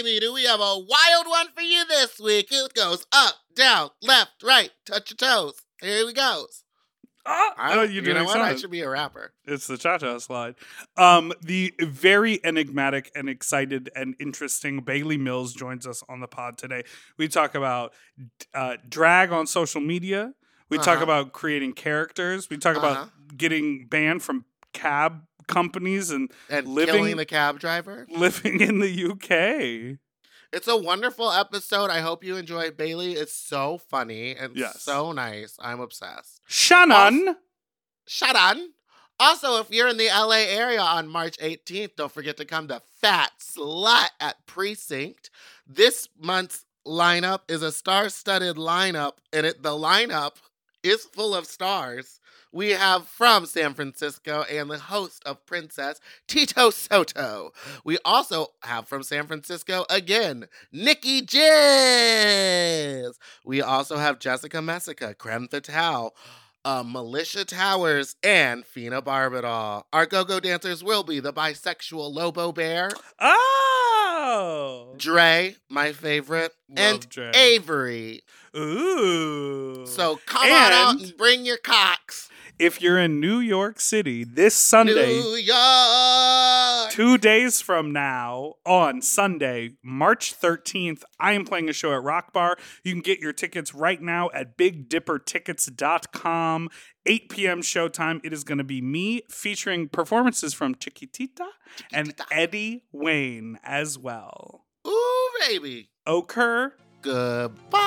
Ooh, baby, do we have a wild one for you this week? It goes up, down, left, right, touch your toes. Here we goes. Oh, I, oh, you you're know doing what? I should be a rapper. It's the Cha Cha slide. Um, the very enigmatic and excited and interesting Bailey Mills joins us on the pod today. We talk about uh, drag on social media. We talk Uh-huh. about creating characters. We talk Uh-huh. about getting banned from cab companies and And Living- killing the cab driver. living in the UK. It's a wonderful episode. I hope you enjoy Bailey. It's so funny and Yes. so nice. I'm obsessed. Shannon. Shut on. Also, if you're in the LA area on March 18th, don't forget to come to Fat Slut at Precinct. This month's lineup is a star-studded lineup, and it the lineup is full of stars. We have from San Francisco and the host of Princess, Tito Soto. We also have from San Francisco again, Nikki Jizz. We also have Jessica Messica, Creme Fatale, uh, Militia Towers, and Fina Barbadol. Our go-go dancers will be the bisexual Lobo Bear, Oh. Dre, my favorite, and Dre. Avery. Ooh. So come on out And- and bring your cocks. If you're in New York City this Sunday, two days from now on Sunday, March 13th, I am playing a show at Rock Bar. You can get your tickets right now at bigdippertickets.com. 8 p.m. showtime. It is going to be me featuring performances from Chiquitita and Eddie Wayne as well. Ooh, baby. Okur. Goodbye.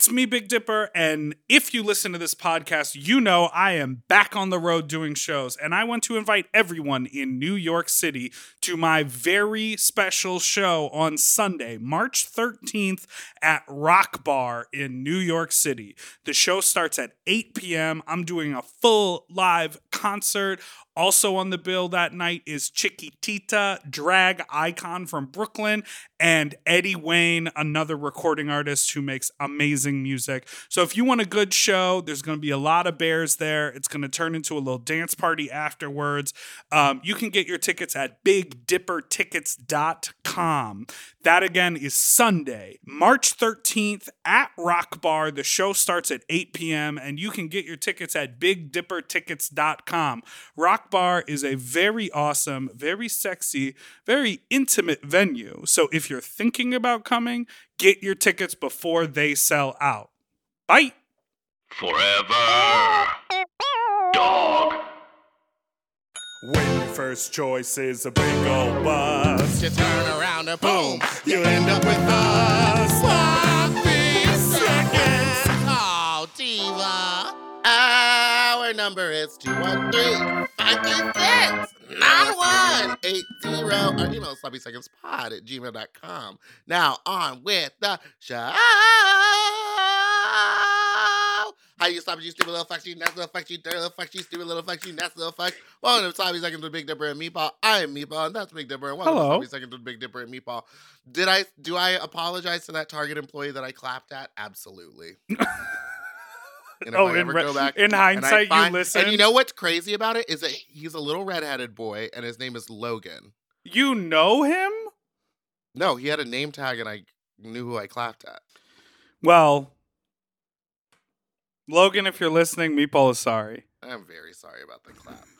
It's me, Big Dipper. And if you listen to this podcast, you know I am back on the road doing shows. And I want to invite everyone in New York City to my very special show on Sunday, March 13th at Rock Bar in New York City. The show starts at 8 p.m. I'm doing a full live concert. Also on the bill that night is Chiquitita, drag icon from Brooklyn, and Eddie Wayne, another recording artist who makes amazing music. So if you want a good show, there's going to be a lot of bears there. It's going to turn into a little dance party afterwards. Um, you can get your tickets at bigdippertickets.com. That again is Sunday, March 13th at Rock Bar. The show starts at 8 p.m. and you can get your tickets at bigdippertickets.com. Rock Bar is a very awesome, very sexy, very intimate venue. So if you're thinking about coming, get your tickets before they sell out. Bye. Forever. Dog. When your first choice is a big old bus, You turn around and boom, you end up with us. Sloppy seconds. Oh, Diva. Our number is 213 526 9180. Or email sloppy seconds pod at gmail.com. Now, on with the show. How you stop it, you stupid little fuck, you nasty little fuck, you dirty little fuck, you stupid little fuck, you nasty little fuck. Welcome to Sloppy Seconds with Big Dipper and Meatball. I am Meatball, and that's Big Dipper. And welcome Hello. to Sloppy Seconds with Big Dipper and Meatball. Did I do I apologize to that Target employee that I clapped at? Absolutely. and if Oh, I in ever re- go back in hindsight, you listen. And you know what's crazy about it is that he's a little redheaded boy, and his name is Logan. you know him? No, he had a name tag, and I knew who I clapped at. Well, Logan, if you're listening, Meatball is sorry. I'm very sorry about the clap.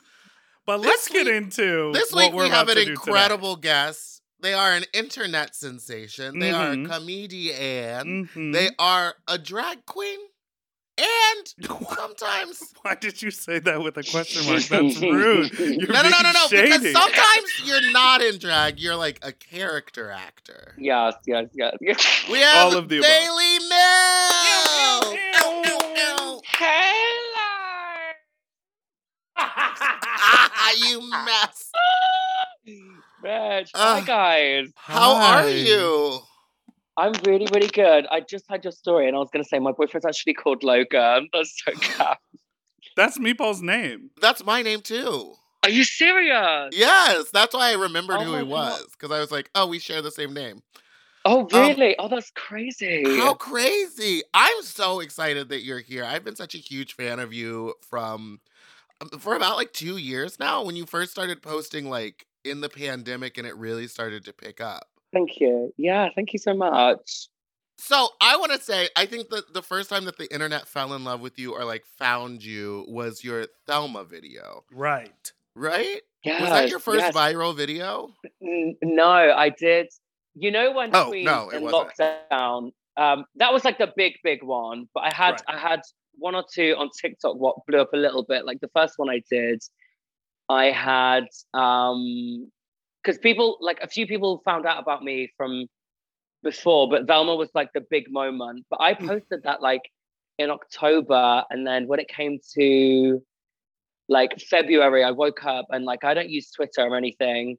But This let's get into This what week we have an do today. incredible guest. They are an internet sensation. They are Mhm. a comedian. Mhm. They are a drag queen and sometimes. Why did you say that with a question mark? That's rude. You're no, no, no, no, no. Shady. Because sometimes you're not in drag. You're like a character actor. Yes, yes, yes. yes. We have all of the Daily above. Mail. Ew, ew, ew, Hello. Ah, you mess. Rich, uh, hi guys. How hi. are you? I'm really, really good. I just had your story, and I was going to say my boyfriend's actually called Logan. That's so cat. That's Meatball's name. That's my name too. Are you serious? Yes, that's why I remembered Oh who he God. was because I was like, oh, we share the same name. Oh, really? oh, that's crazy. How crazy! I'm so excited that you're here. I've been such a huge fan of you from um, for about like two years now. When you first started posting, like in the pandemic, and it really started to pick up. Thank you. Yeah, thank you so much. So I want to say, I think that the first time that the internet fell in love with you or like found you was your Velma video, Right. right? Yes, was that your first yes. viral video? N- No, I did. You know when Oh, Queen no, in wasn't. lockdown, um, that was like the big, big one. But I had Right. I had one or two on TikTok what blew up a little bit. Like the first one I did, I had um because people like a few people found out about me from before, but Velma was like the big moment. But I posted that like in October, and then when it came to like February, I woke up and like I don't use Twitter or anything,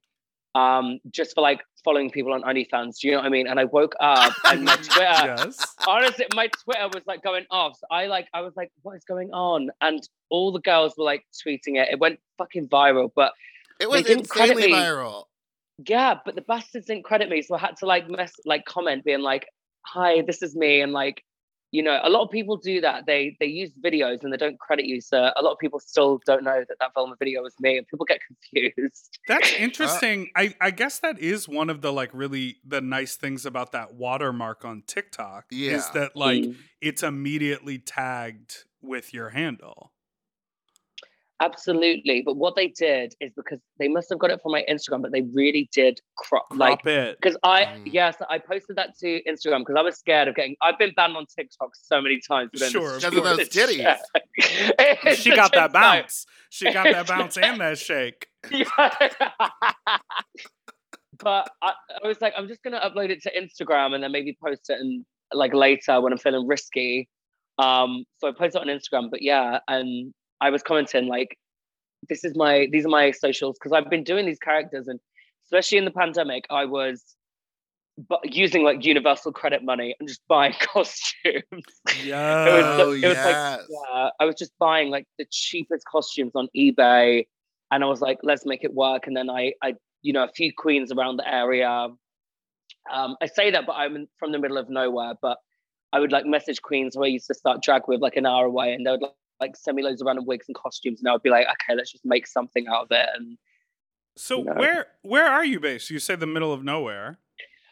um, just for like following people on OnlyFans. Do you know what I mean? And I woke up and my Twitter, yes. honestly, my Twitter was like going off. So I like, I was like, what is going on? And all the girls were like tweeting it. It went fucking viral. But It was insanely viral. Yeah, but the bastards didn't credit me, so I had to like mess, like comment, being like, "Hi, this is me," and like, you know, a lot of people do that. They they use videos and they don't credit you. So a lot of people still don't know that that Velma video was me, and people get confused. That's interesting. I, I guess that is one of the like really the nice things about that watermark on TikTok is that like Mm. it's immediately tagged with your handle. Absolutely. But what they did is because they must have got it from my Instagram, but they really did crop, Crop like it. because I Mm. yes, I posted that to Instagram because I was scared of getting. I've been banned on TikTok so many times. within Sure, Because of those short- titties. She got that bounce. She got that bounce and that shake. But I, I was like, I'm just gonna upload it to Instagram and then maybe post it and like later when I'm feeling risky. Um, so I posted it on Instagram, but yeah, and I was commenting like, this is my these are my socials because I've been doing these characters and especially in the pandemic, I was but using like universal credit money and just buying costumes. Yeah. it was, it was like yes. yeah, I was just buying like the cheapest costumes on eBay, and I was like, let's make it work. And then I, I, you know, a few queens around the area. Um, I say that, but I'm from the middle of nowhere. But I would like message queens who I used to start drag with, like an hour away, and they would like, like send me loads of random wigs and costumes, and I would be like, okay, let's just make something out of it. And So No. where where are you based? You say the middle of nowhere.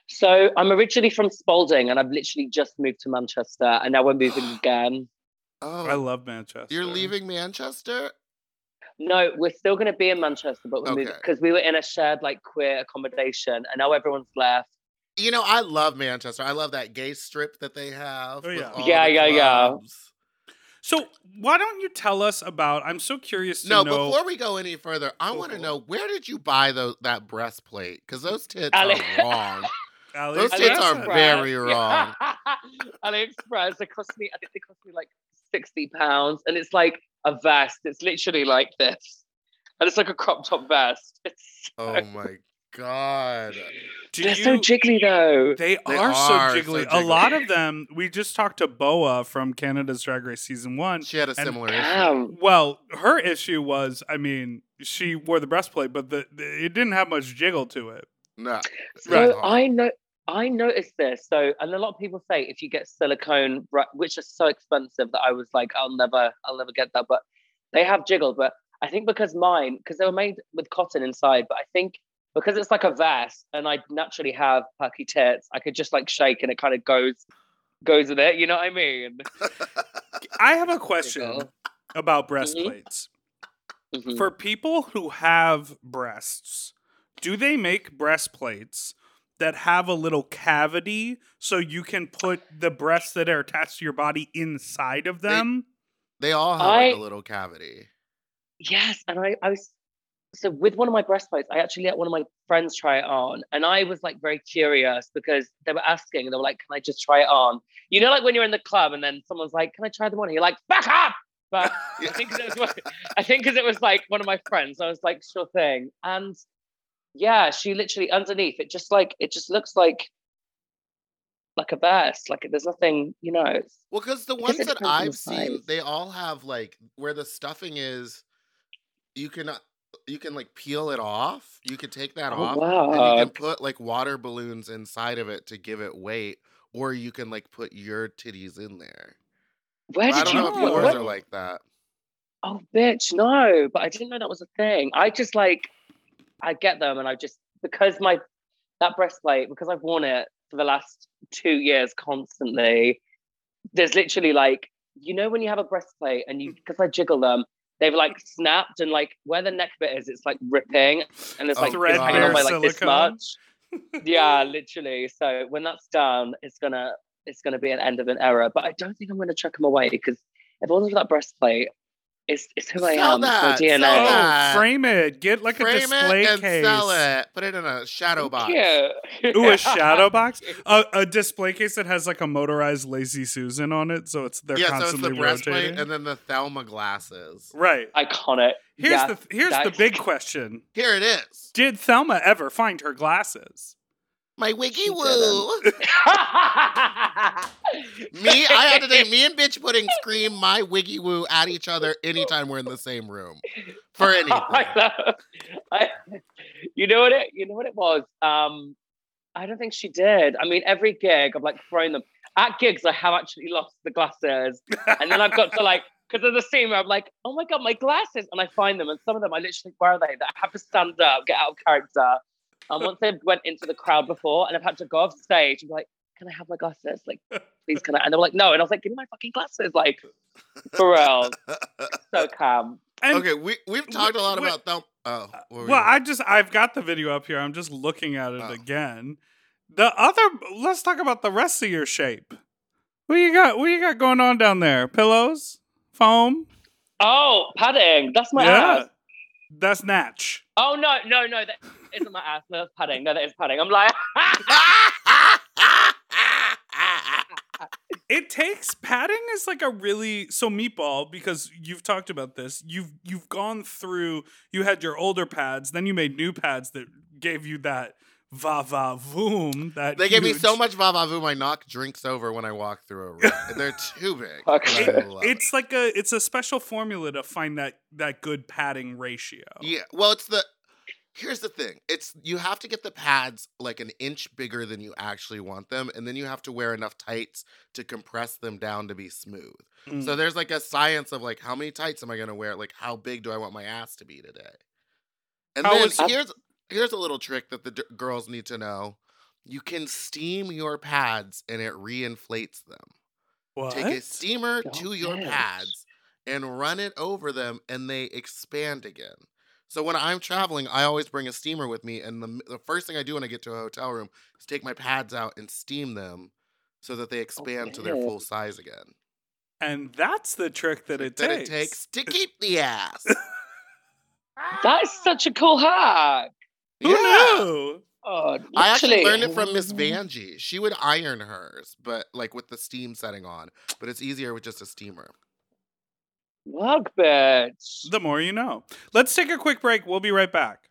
so I'm originally from Spalding, and I've literally just moved to Manchester, and now we're moving again. Oh, I love Manchester. you're leaving Manchester? No, we're still going to be in Manchester, but we're moving Okay. because we were in a shared like queer accommodation, and now everyone's left. You know, I love Manchester. I love that gay strip that they have. Oh, yeah. Yeah, yeah, yeah. Clubs. So why don't you tell us about? I'm so curious to No, know. before we go any further, I want to Mhm. know where did you buy those that breastplate? Because those tits Ale- are wrong. Ali, Those tell tits us. are very wrong. AliExpress, they cost me, I think they cost me like 60 pounds. And it's like a vest. It's literally like this. And it's like a crop top vest. It's so, Oh my god. Do they're so jiggly though. They, They are, so are so jiggly. A lot of them. We just talked to Boa from Canada's Drag Race season one. She had a And- similar issue. Well, her issue was, I mean, she wore the breastplate, but the, the it didn't have much jiggle to it. No. So Right. I know I noticed this. So and a lot of people say if you get silicone, which is so expensive that I was like, I'll never, I'll never get that. But they have jiggle. But I think because mine, because they were made with cotton inside, but I think because it's like a vest and I naturally have perky tits, I could just like shake and it kind of goes goes with it. You know what I mean? I have a question about breastplates. Mhm. For people who have breasts, do they make breastplates that have a little cavity so you can put the breasts that are attached to your body inside of them? They all have like, I- a little cavity. Yes, and I, I was so with one of my breastplates, I actually let one of my friends try it on, and I was like very curious because they were asking, they were like, "Can I just try it on?" You know, like when you're in the club and then someone's like, "Can I try them on?" And you're like, "Back up!" But I think 'cause it was I think because it was like one of my friends, I was like, sure thing. And yeah, she literally underneath it just like it just looks like like a vest. Like there's nothing, you know. Well, because the ones that on the I've seen, they all have like where the stuffing is. You can uh, you can like peel it off. You can take that Oh, off, wow. and you can put like water balloons inside of it to give it weight, or you can like put your titties in there. Where I did don't you know if yours what- are like that. Oh, bitch, no. But I didn't know that was a thing. I just like, I get them and I just, because my, that breastplate, because I've worn it for the last two years constantly, there's literally like, you know, when you have a breastplate and you, mm. because I jiggle them, they've like snapped and like where the neck bit is, it's like ripping and it's Oh, like it's hanging on by like this much. yeah, literally. So when that's done, it's gonna, it's gonna be an end of an era. But I don't think I'm gonna chuck them away because if it wasn't for that breastplate, it's it's who I Sell am. that, It's my sell DNA. that. Oh, frame it. Get like a Frame display it and case. sell it. Put it in a shadow box. Cute. Ooh, a shadow box? A, a display case that has like a motorized Lazy Susan on it, so it's they're yeah, so it's constantly the breastplate rotating. and then the Velma glasses. right. Iconic. Here's Yeah, the here's the big question: Here it is. Did Velma ever find her glasses? My wiggy She woo. Me, I had to say, me and bitch pudding scream my wiggy woo at each other anytime we're in the same room for anything. I. I, you know what it you know what it was? Um I don't think she did. I mean, every gig I've like thrown them. At gigs, I have actually lost the glasses. And then I've got to like because of the scene where I'm like, oh my god, my glasses, and I find them, and some of them I literally where are they? That I have to stand up, get out of character. And once they went into the crowd before, and I've had to go off stage and be like, can I have my glasses? Like, please, can I? And they were like, no. And I was like, give me my fucking glasses, like, for real. So calm. And, okay, we we've talked a lot wait- about Velma. Oh, what Well, you- I just I've got the video up here. I'm just looking at it Oh. again. The other let's talk about the rest of your shape. What you got? What you got going on down there? Pillows, foam. Oh, padding. That's my yeah, ass. That's natch. Oh no, no, no, that isn't my ass. No, that's padding. No, that is padding. I'm like, It takes padding is like a really so meatball because you've talked about this. You've you've gone through. You had your older pads, then you made new pads that gave you that va va voom. That they gave me so much vava voom, I knock drinks over when I walk through a room. They're too big. Okay. but I love it. It's like a it's a special formula to find that that good padding ratio. Yeah. Well, it's the. Here's the thing. It's you have to get the pads like an inch bigger than you actually want them, and then you have to wear enough tights to compress them down to be smooth. Mm. So there's like a science of like how many tights am I gonna wear? Like how big do I want my ass to be today? And How then is- here's here's a little trick that the d- girls need to know. You can steam your pads and it reinflates them. what? Take a steamer Don't to your bitch. pads and run it over them, and they expand again. So when I'm traveling, I always bring a steamer with me, and the, the first thing I do when I get to a hotel room is take my pads out and steam them, so that they expand to their full size again. and that's the trick that it that takes. it takes to keep the ass. that is such a cool hack. Who Yeah. knew? Oh, I actually learned it from Miss Vanjie. She would iron hers, but like with the steam setting on. But it's easier with just a steamer. Wug bitch. The more you know. Let's take a quick break. We'll be right back.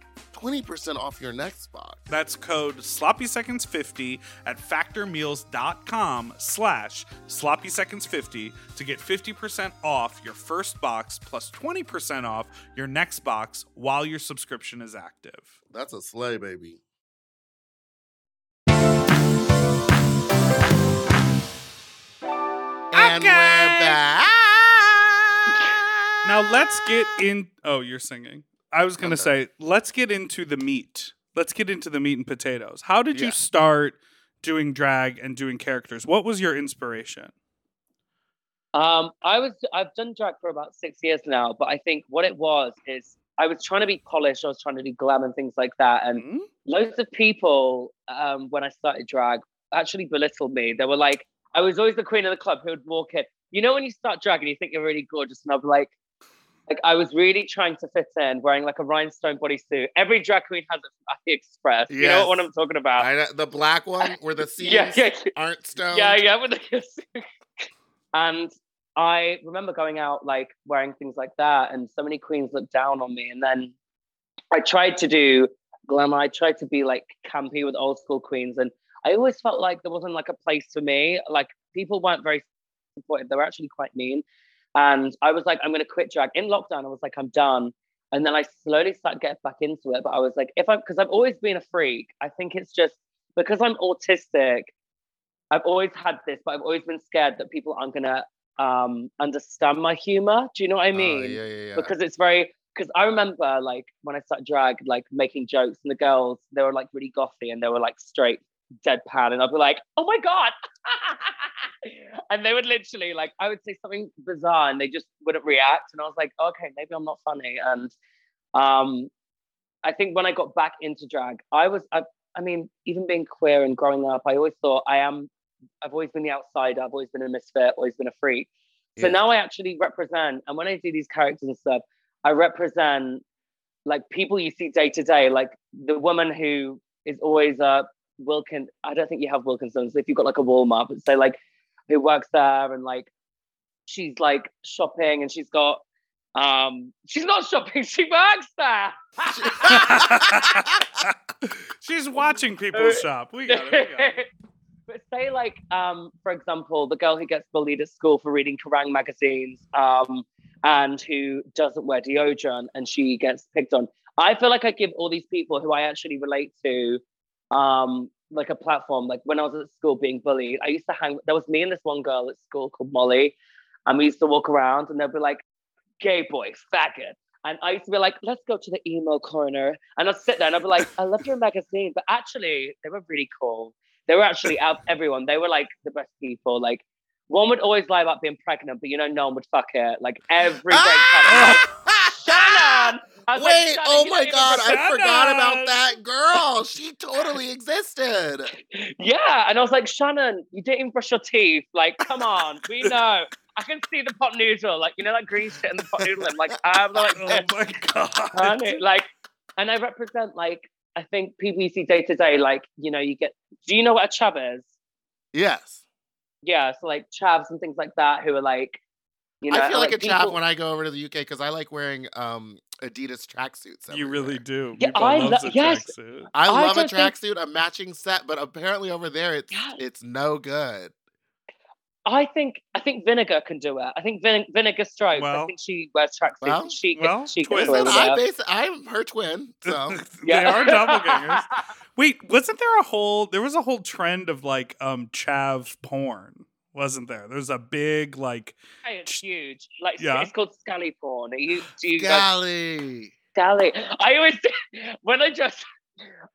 20% off your next box. That's code sloppy seconds 50 at factormeals.com slash sloppy seconds 50 to get 50% off your first box plus 20% off your next box while your subscription is active. That's a sleigh, baby. And we're back. Now let's get in. Oh, you're singing. I was going to say, let's get into the meat. Let's get into the meat and potatoes. How did Yeah. you start doing drag and doing characters? What was your inspiration? Um, I was I've done drag for about six years now, but I think what it was is I was trying to be polished. I was trying to do glam and things like that, and Hmm? loads of people um, when I started drag actually belittled me. They were like, I was always the queen of the club who would walk in. You know when you start drag and you think you're really gorgeous, and I'm like, like I was really trying to fit in, wearing like a rhinestone bodysuit. Every drag queen has it from AliExpress. You know what I'm talking about? I the black one where the seams yeah, yeah, aren't stoned. yeah, yeah. With the suit. and I remember going out like wearing things like that, and so many queens looked down on me. And then I tried to do glamour. I tried to be like campy with old school queens, and I always felt like there wasn't like a place for me. Like people weren't very supportive. They were actually quite mean. And I was like, I'm gonna quit drag. In lockdown, I was like, I'm done. And then I slowly started getting back into it. But I was like, if I'm, because I've always been a freak, I think it's just because I'm autistic, I've always had this, but I've always been scared that people aren't gonna um understand my humor. Do you know what I Oh, mean? yeah, yeah, yeah. Because it's very because I remember like when I started drag, like making jokes, and the girls they were like really gothy and they were like straight deadpan, and I'd be like, "Oh my god!" and they would literally like I would say something bizarre, and they just wouldn't react, and I was like, "Okay, maybe I'm not funny." And um, I think when I got back into drag, I was I, I mean, even being queer and growing up, I always thought I am. I've always been the outsider. I've always been a misfit. Always been a freak. So Yeah. now I actually represent, and when I do these characters and stuff, I represent like people you see day to day, like the woman who is always uh Wilkin. I don't think you have Wilkinsons. If you've got like a Walmart, but say like who works there and like she's like shopping and she's got um she's not shopping, she works there. She's watching people shop. We got it. We got it. but say like um for example the girl who gets bullied at school for reading Kerrang magazines um and who doesn't wear deodorant and she gets picked on I feel like I give all these people who I actually relate to, um, like a platform. Like when I was at school being bullied, I used to hang. There was me and this one girl at school called Molly, and we used to walk around, and they'd be like, "Gay boy, faggot." And I used to be like, let's go to the emo corner. And I'd sit there and I'd be like, I love your magazine. But actually, they were really cool. They were actually out everyone. They were like the best people. Like one would always lie about being pregnant, but you know, no one would fuck it. Like every ah! break time, like, Shannon! I was like, Wait, oh my god, I forgot about that girl. She totally existed. Yeah, and I was like, Shannon, you didn't even brush your teeth. Like, come on, we know. I can see the pot noodle, like you know that green shit in the pot noodle. I'm like, I'm like, Oh my god. honey. like, and I represent like I think see day to day. Like, you know, you get. Do you know what a chav is? Yes. Yeah, so like chavs and things like that, who are like, you know, I feel like, a chav people- when I go over to the UK because I like wearing um Adidas tracksuits. You really do. Yeah, Meatball I lo- a yes. tracksuit. I I love a don't think- tracksuit, a matching set, but apparently over there it's Yeah. it's no good. I think I think Vinegar can do it. I think Vin- Vinegar Strokes. Well- I think she wears tracksuits. Well- and she well, she twins. gets away I it. base, I'm her twin, so they are doppelgangers. Wait, wasn't there a whole there was a whole trend of like um chav porn, wasn't there? There's a big like Hey, it's huge. Like Yeah. it's called scally porn. Are you do you guys golly. scally? I always when I just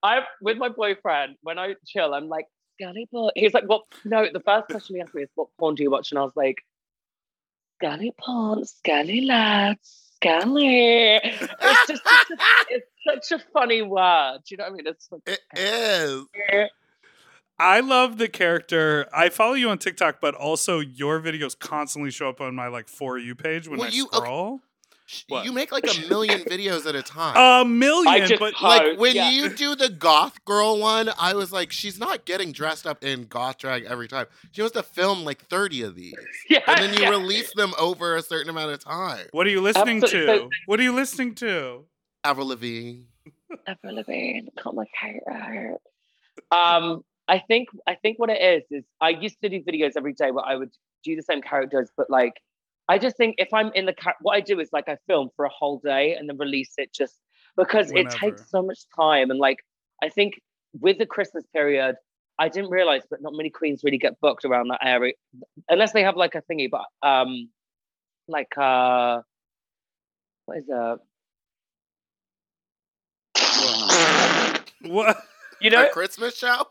I'm with my boyfriend when I chill. I'm like scally porn. He's like, "What?" No, the first question he asked me is, "What porn do you watch?" And I was like, "Scally porn, scally lads, scally." It's just such a, it's such a funny word. Do you know what I mean? It's like, It is. I love the character. I follow you on TikTok, but also your videos constantly show up on my like for you page when Well, I you- okay. scroll. What? You make like a million videos at a time. A million, just but hope- like when yeah. you do the goth girl one, I was like, she's not getting dressed up in goth drag every time. She wants to film like 30 of these. yeah, And then you yeah. release them over a certain amount of time. what are you listening Absolutely. to? What are you listening to? Avril Lavigne. Avril Lavigne, complicated. Um, I think I think what it is is I used to do videos every day where I would do the same characters, but like I just think if I'm in the char- what I do is like I film for a whole day and then release it just because it takes so much time and like I think with the Christmas period. I didn't realize, but not many queens really get booked around that area, unless they have like a thingy. But um, like uh, what is that? What You know, a Christmas show?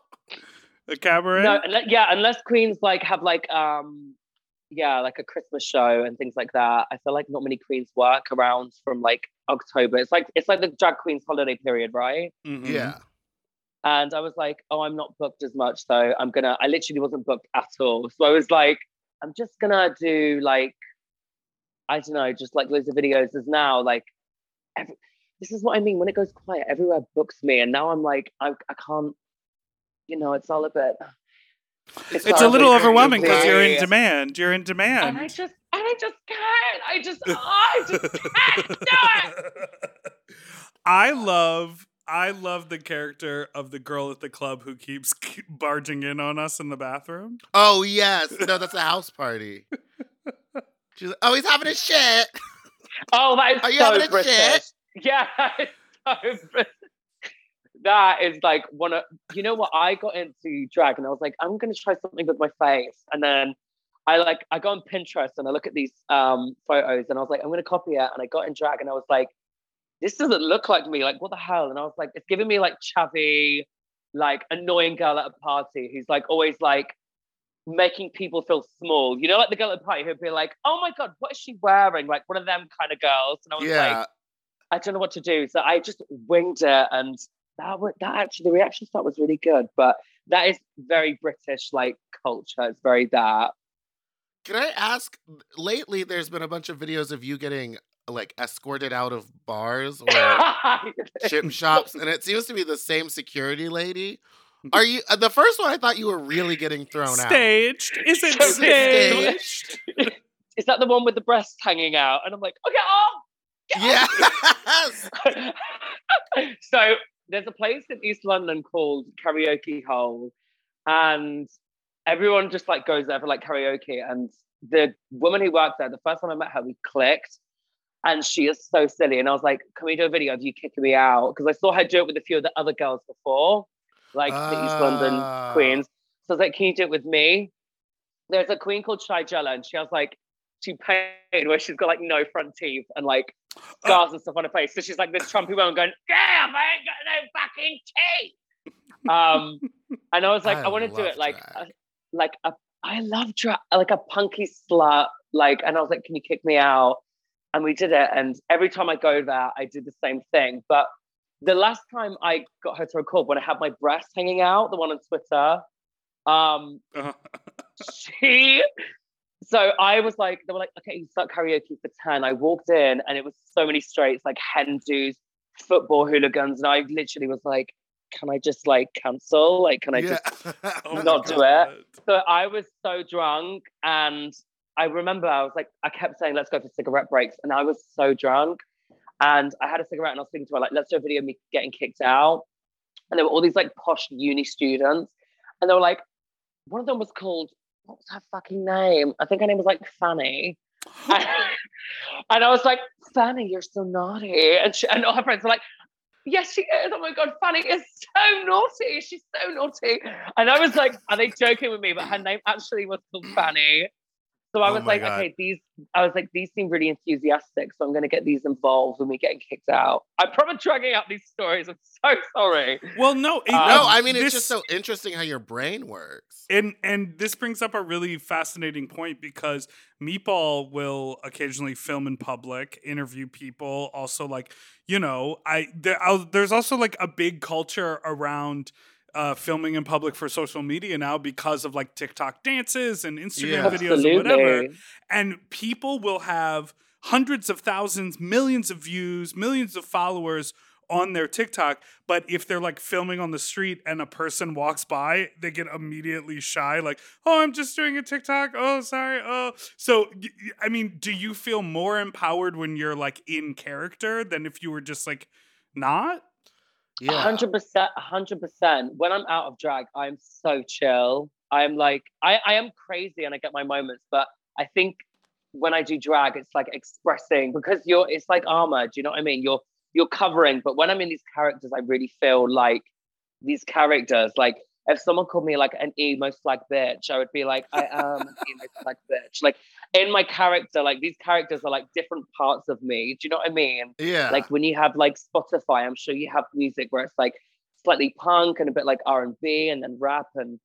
A cabaret? No, unle- yeah, unless queens like have like um yeah, like a Christmas show and things like that. I feel like not many queens work around from like October. It's like it's like the drag queens holiday period, right? Mhm. Yeah. And I was like, oh, I'm not booked as much, so I'm gonna. I literally wasn't booked at all. So I was like, I'm just gonna do like, I don't know, just like loads of videos. There's now like, every, this is what I mean. When it goes quiet, everywhere books me, and now I'm like, I, I can't. You know, it's all a bit. It's a little overwhelming because you're in demand. You're in demand. And I just, and I just can't. I just, oh, I just can't do it. I love I love the character of the girl at the club who keeps barging in on us in the bathroom. Oh, yes. No, that's a house party. She's like, oh, he's having a shit. Oh, that is Are you so having a British. shit? Yeah, that is so British. That is like one of you know what? I got into drag and I was like I'm gonna try something with my face. And then I like I go on Pinterest and I look at these um photos and I was like I'm gonna copy it. And I got in drag and I was like this doesn't look like me. Like what the hell? And I was like it's giving me like chavvy like annoying girl at a party who's like always like making people feel small. You know like the girl at the party who'd be like oh my god what is she wearing? Like one of them kind of girls. And I was Yeah. like I don't know what to do. So I just winged it, and that wa- that actually the reaction to that was really good. But that is very British like culture. It's very that. Can I ask? Lately, there's been a bunch of videos of you getting like escorted out of bars or chip shops, and it seems to be the same security lady. Are you uh, the first one? I thought you were really getting thrown out. Staged? Is it Is it staged? Is that the one with the breasts hanging out? And I'm like, okay, oh. Yes. so there's a place in East London called Karaoke Hole, and everyone just like goes there for like karaoke. And the woman who works there, the first time I met her, we clicked, And she is so silly. And I was like, can we do a video of you kicking me out? Because I saw her do it with a few of the other girls before, like the East London Ah. queens. So I was like, can you do it with me? There's a queen called Shai Jella, and she has like two pain where she's got like no front teeth and like scars and stuff on her face. So she's like this Trumpy woman going, damn, I ain't got no fucking teeth. Um, and I was like, I, I want to do it like, a, like a, I love drag, like a punky slut. Like, and I was like, can you kick me out? And we did it. And every time I go there, I do the same thing. But the last time I got her to record, when I had my breast hanging out, the one on Twitter, um, Uh, she so I was like, they were like, okay, you start karaoke for 10. I walked in and it was so many straights, like hen dudes, football hooligans. And I literally was like, can I just like cancel? Like, can I yeah. just oh Not do it. So I was so drunk and I remember I was like, I kept saying, let's go for cigarette breaks. And I was so drunk. And I had a cigarette and I was thinking to her, like, let's do a video of me getting kicked out. And there were all these like posh uni students. And they were like, one of them was called, what was her fucking name? I think her name was like Fanny. and, and I was like, Fanny, you're so naughty. And, she, and all her friends were like, Yes, she is. Oh my God, Fanny is so naughty. She's so naughty. And I was like, Are they joking with me? But her name actually was called Fanny. So I Oh was like, God. okay, these, I was like, these seem really enthusiastic. So I'm going to get these involved when we get kicked out. I'm probably dragging out these stories. I'm so sorry. Well, no, it- Uh, no, um, I mean it's just so interesting how your brain works. and and this brings up a really fascinating point because Meatball will occasionally film in public, interview people. Also, like you know, I there, I'll, there's also like a big culture around. Uh, filming in public for social media now because of like TikTok dances and Instagram Yeah. videos and whatever. And people will have hundreds of thousands, millions of views, millions of followers on their TikTok. But if they're like filming on the street and a person walks by, they get immediately shy, like, oh, I'm just doing a TikTok. Oh, sorry. Oh, so I mean, do you feel more empowered when you're like in character than if you were just like not? Yeah. hundred percent, hundred percent. When I'm out of drag, I'm so chill. I'm like, I, I am crazy and I get my moments, but I think when I do drag, it's like expressing because you're, it's like armor. Do you know what I mean? You're, you're covering. But when I'm in these characters, I really feel like these characters. Like if someone called me like an emo slag bitch, I would be like, I am an emo slag bitch. Like in my character, like these characters are like different parts of me. Do you know what I mean? Yeah. like when you have like spotify i'm sure you have music where it's like slightly punk and a bit like r&b and then rap and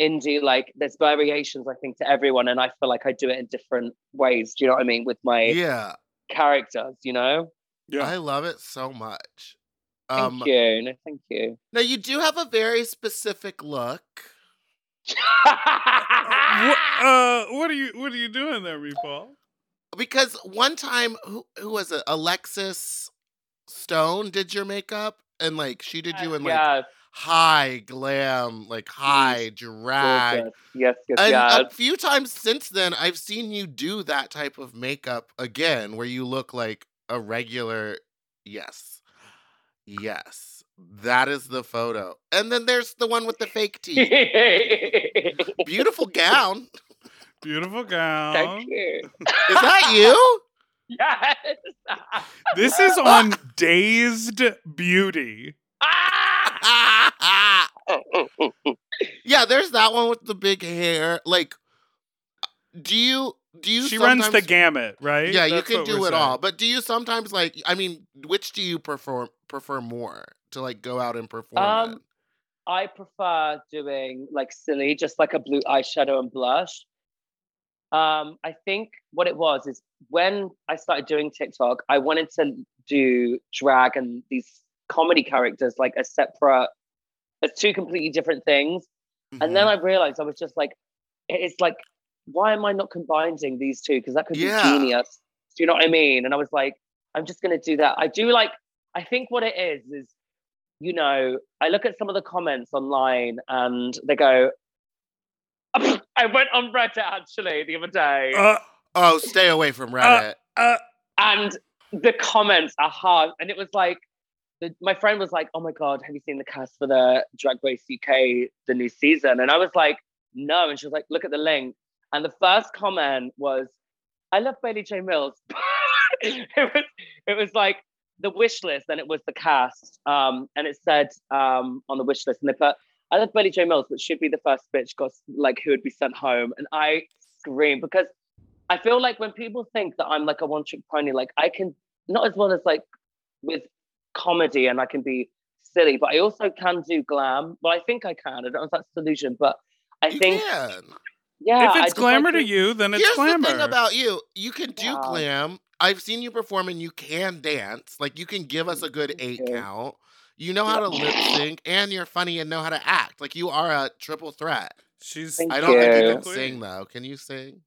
indie like there's variations i think to everyone and i feel like i do it in different ways do you know what i mean with my yeah. characters you know Yeah. I love it so much. Thank Um you no thank you now you do have a very specific look. What, uh, what are you What are you doing there, Meatball? Because one time who who was it? Alexis Stone did your makeup and like she did you in like yes, high glam, like high drag. gorgeous. yes yes And yes a few times since then, I've seen you do that type of makeup again, where you look like a regular. Yes, yes, that is the photo. And then there's the one with the fake teeth. Beautiful gown. Beautiful gown. thank you Is that you? yes This is on Dazed Beauty. Ah! yeah, there's that one with the big hair. Like, do you do you? She runs the gamut, right? Yeah, you can do we're it all. But do you sometimes like? I mean, which do you prefer prefer more to like go out and perform? Um? I prefer doing like silly, just like a blue eyeshadow and blush. Um, I think what it was is when I started doing TikTok, I wanted to do drag and these comedy characters like a separate, as two completely different things. And then Mhm. I realized I was just like, it's like, why am I not combining these two? Because that could Yeah. be genius. Do you know what I mean? And I was like, I'm just gonna do that. I do like, I think what it is is, you know, I look at some of the comments online and they go, I went on Reddit actually the other day. Uh, oh, stay away from Reddit. uh, and the comments are hard. And it was like, the, my friend was like, "Oh my god, have you seen the cast for the Drag Race UK the new season?" And I was like, "No." And she was like, "Look at the link." And the first comment was, "I love Bailey J Mills, it was it was like the wish list, and it was the cast, um, and it said um, on the wish list, and they put I love Billy Joe Mills, which should be the first bitch got like who would be sent home, and I scream because I feel like when people think that I'm like a one trick pony, like I can not as well as like with comedy, and I can be silly, but I also can do glam. Well, I think I can. I don't know if that's delusion, but I You think can. yeah. if I it's just glamour like to you, then it's Here's glamour. the thing about you: you can do Wow. glam. I've seen you perform, and you can dance. Like you can give us a good eight you. count. You know how to lip sync, and you're funny and know how to act. Like you are a triple threat. She's Thank I don't think you you. can sing though. Can you sing?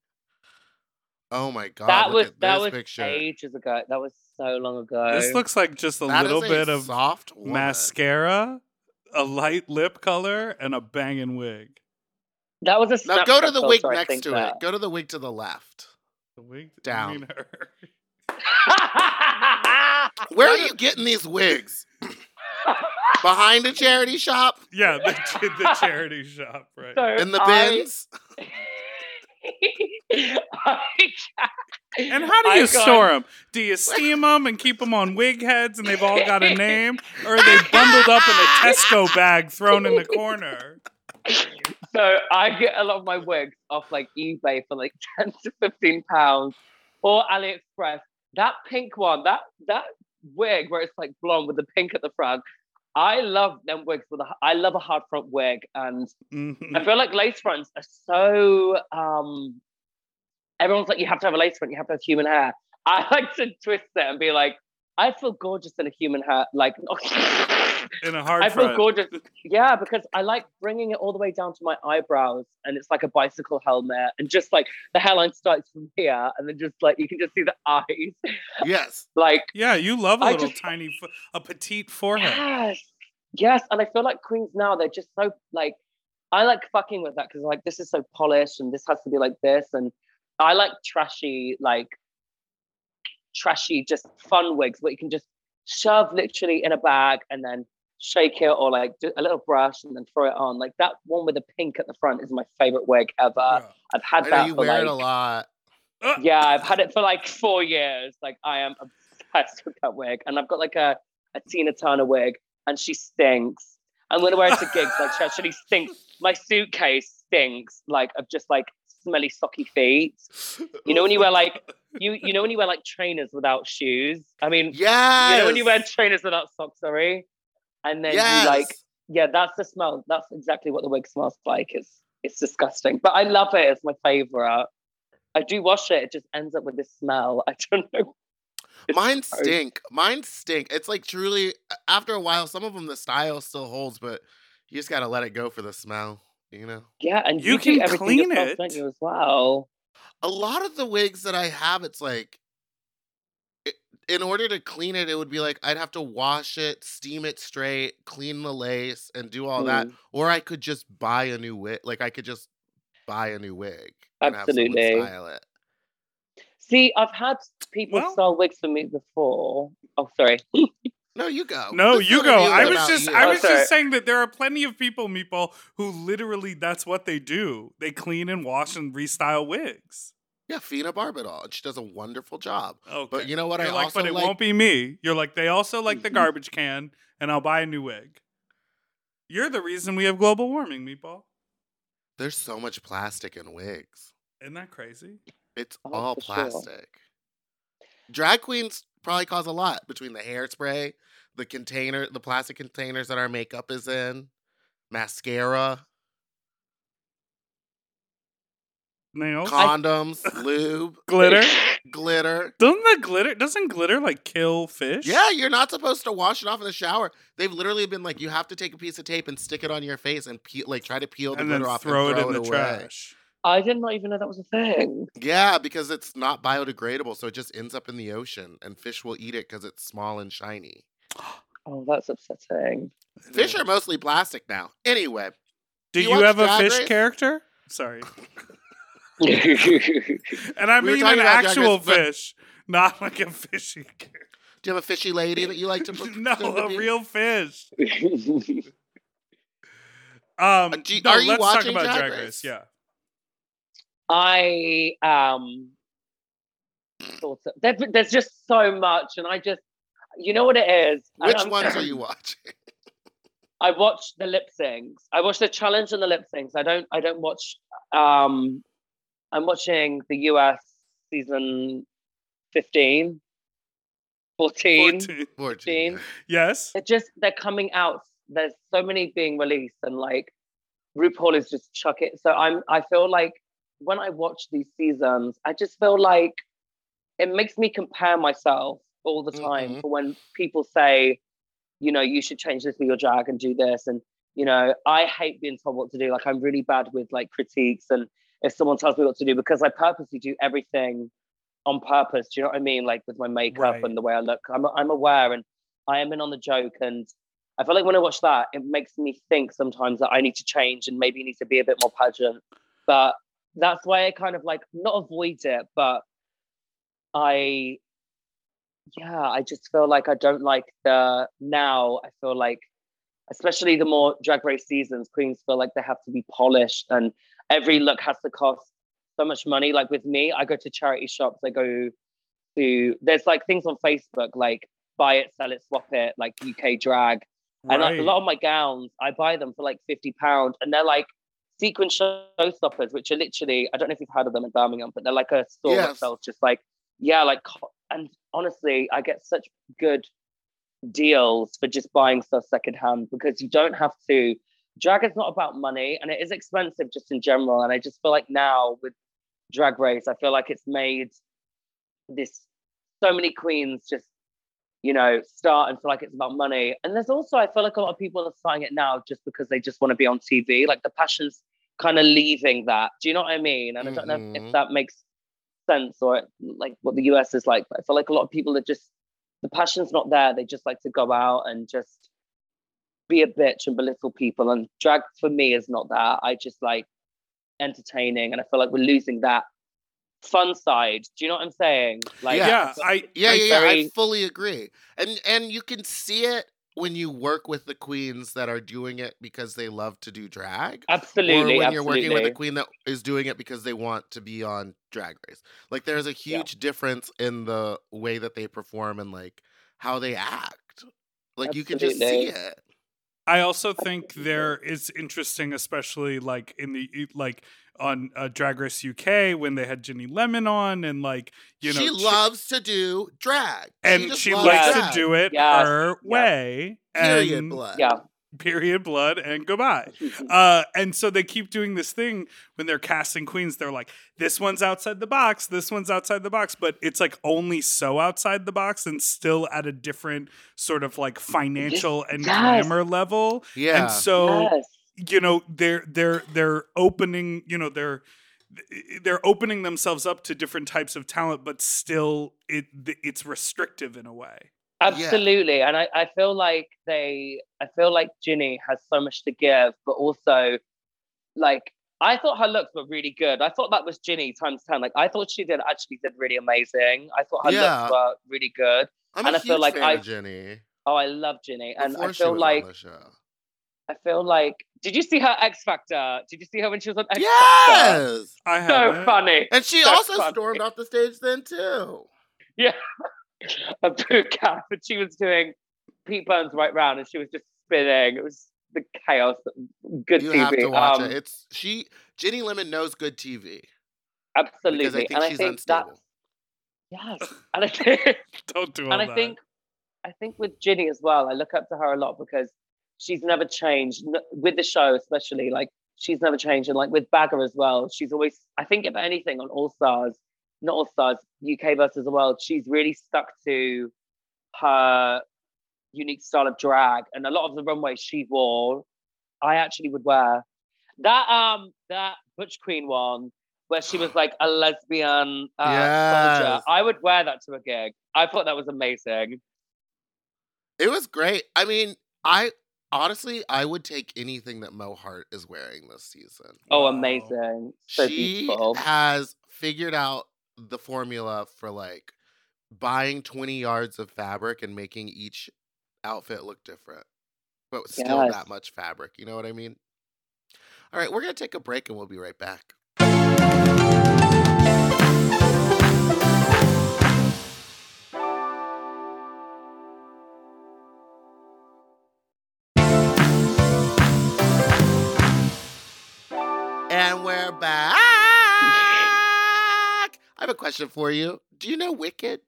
Oh my god! that look was at that this was picture. ages ago. That was so long ago. This looks like just a That is little a bit of soft woman. mascara, a light lip color, and a banging wig. that was a Now go to the wig next to that. it. Go to the wig to the left. The wig you Down. mean her. Where are you getting these wigs? Behind a charity shop? Yeah, the, the charity shop, right? So In the I- bins? And how do I you got- store them? Do you steam them and keep them on wig heads and they've all got a name? Or are they bundled up in a Tesco bag thrown in the corner? So I get a lot of my wigs off like eBay for like 10 to 15 pounds or AliExpress. That pink one, that that wig where it's like blonde with the pink at the front. I love them wigs with a I love a hard front wig and Mhm. I feel like lace fronts are so um everyone's like you have to have a lace front, you have to have human hair. I like to twist it and be like, I feel gorgeous in a human hair, like In a hard I feel front. gorgeous. Yeah, because I like bringing it all the way down to my eyebrows, and it's like a bicycle helmet, and just like the hairline starts from here, and then just like you can just see the eyes. Yes. like Yeah, you love a I little just- tiny, a petite forehead. yes, yes, and I feel like queens now they're just so like I like fucking with that because like this is so polished, and this has to be like this, and I like trashy like trashy just fun wigs where you can just shove literally in a bag and then shake it or like do a little brush and then throw it on. Like that one with the pink at the front is my favorite wig ever. Yeah. I've had I that you for wear like it a lot. Yeah, I've had it for like four years. Like I am obsessed with that wig, and I've got like a a Tina Turner wig, and she stinks. I'm gonna wear it to gigs, like she actually stinks. My suitcase stinks, like of just like smelly socky feet. You know when you wear like you you know when you wear like trainers without shoes. I mean, yeah. you know when you wear trainers without socks, sorry, and then yes. you like yeah, that's the smell. That's exactly what the wig smells like. It's it's disgusting, but I love it. It's my favorite. I do wash it. It just ends up with this smell. I don't know. It's Mine gross. stink. Mine stink. It's like truly after a while, some of them the style still holds, but you just gotta let it go for the smell. You know, Yeah, and You you, can do everything clean yourself, it. don't you, as well? a lot of the wigs that I have, it's like, i- in order to clean it, it would be like I'd have to wash it, steam it straight, clean the lace, and do all that, Mm. or I could just buy a new wig. Like I could just buy a new wig and have Absolutely. someone style it. See, I've had people Well- style wigs for me before. Oh, sorry. No, you go. No, This you go. I was just, you. I was sorry. just saying that there are plenty of people, Meeple, who literally that's what they do. They clean and wash and restyle wigs. Yeah, Fina Barbadol. She does a wonderful job. Okay. But you know what? You're I like, also but it like. won't be me. You're like, they also like the mm-hmm. garbage can, and I'll buy a new wig. You're the reason we have global warming, Meatball. There's so much plastic in wigs. Isn't that crazy? It's Oh, all for sure. plastic. Drag queens probably cause a lot between the hairspray, the container, the plastic containers that our makeup is in, mascara, Nails, condoms, lube, glitter. glitter. Doesn't the glitter? Doesn't glitter like kill fish? Yeah, you're not supposed to wash it off in the shower. They've literally been like, you have to take a piece of tape and stick it on your face and peel, like try to peel the and glitter off throw and it in it the away. trash. I did not even know that was a thing. Yeah, because it's not biodegradable, so it just ends up in the ocean, and fish will eat it because it's small and shiny. Oh, that's upsetting. Fish are mostly plastic now. Anyway, Do you you, have a fish Race? character? Sorry, and I We were mean talking an actual Race, but- fish, not like a fishy. character. do you have a fishy lady that you like to? no, to a be? real fish. Um, do you- no, are you let's talk watching about Drag Drag Race? Race. Yeah. I um sort of. There, there's just so much, and I just, you know what it is. Which I'm- ones are you watching? I watch the lip syncs. I watch the challenge and the lip syncs. I don't. I don't watch. Um, I'm watching the US season 15, 14. 14. 14. Yes. They're just they're coming out. There's so many being released, and like RuPaul is just chuck it. So I'm. I feel like when I watch these seasons, I just feel like it makes me compare myself all the time. Mhm. For when people say, you know, you should change this for your drag and do this, and you know, I hate being told what to do. Like I'm really bad with like critiques, and if someone tells me what to do, because I purposely do everything on purpose. Do you know what I mean? Like with my makeup Right. and the way I look, I'm I'm aware and I am in on the joke. And I feel like when I watch that, it makes me think sometimes that I need to change and maybe need to be a bit more pageant. But that's why I kind of like not avoid it, but I yeah, I just feel like I don't like the now. I feel like, especially the more drag race seasons, queens feel like they have to be polished and every look has to cost so much money. Like with me, I go to charity shops, I go to, there's like things on Facebook like buy it, sell it, swap it, like UK drag. And like, a lot of my gowns, I buy them for like £50 and they're like sequin showstoppers, which are literally, I don't know if you've heard of them in Birmingham, but they're like a store that sells just like, yeah, like, and honestly, I get such good deals for just buying stuff secondhand because you don't have to. Drag is not about money and it is expensive just in general. And I just feel like now with Drag Race, I feel like it's made this so many queens just you know start and feel like it's about money. And there's also I feel like a lot of people are starting it now just because they just want to be on TV. Like the passion's kind of leaving that. Do you know what I mean? And I don't know if, Mhm. if that makes sense or like what the US is like. But I feel like a lot of people are just the passion's not there. They just like to go out and just be a bitch and belittle people. And drag for me is not that. I just like entertaining, and I feel like we're losing that fun side. Do you know what I'm saying? Like, Yeah. yeah, I Yeah, I- yeah, yeah. I fully agree. And and you can see it when you work with the queens that are doing it because they love to do drag. absolutely, or when absolutely. you're working with a queen that is doing it because they want to be on drag race. Like there's a Yeah. huge difference in the way that they perform and like how they act. Like you can just see it. I also think there is interesting, especially like in the like on uh, Drag Race UK when they had Ginny Lemon on, and like you know, she Chi- loves to do drag. and just she likes drag. to do it Yes. her Yep. way. Period and blood. yeah. period blood and goodbye. Uh, and so they keep doing this thing when they're casting queens. They're like, this one's outside the box, this one's outside the box, but it's like only so outside the box and still at a different sort of like financial and Yes. glamour level. Yeah. And so yes. you know they're they're they're opening you know they're they're opening themselves up to different types of talent but still it it's restrictive in a way Absolutely. And I, I feel like they I feel like Ginny has so much to give, but also like I thought her looks were really good. I thought that was Ginny times 10. Like I thought she did actually did really amazing. I thought her Yeah. looks were really good. I'm and a I feel like I- of Jenny. Oh, I love Ginny. And Before I feel like on the show. I feel like did you see her X Factor? Did you see her when she was on X Factor? Yes. i So funny. And she So also funny. stormed off the stage then too. A boot camp and she was doing Pete Burns right round and she was just spinning. It was the chaos. Good You TV. have to watch um, it. It's she Ginny Lemon knows good TV. absolutely. Because I think and I she's think unstable. that yes. And I think don't do all and I that think I think with Ginny as well, I look up to her a lot because she's never changed with the show, especially like she's never changed, and like with Bagger as well, she's always. I think if anything on All Stars, not All Stars, UK versus the World, she's really stuck to her unique style of drag, and a lot of the runways she wore, I actually would wear. That um that Butch Queen one where she was like a lesbian uh, soldier. I would wear that to a gig. I thought that was amazing. It was great. I mean, I honestly I would take anything that Mo Heart is wearing this season. Oh, Wow. amazing. So she beautiful. has figured out the formula for like buying 20 yards of fabric and making each outfit look different, but still yes. that much fabric. You know what I mean? All right, we're going to take a break and we'll be right back. And we're back. I question for you. Do you know Wicked?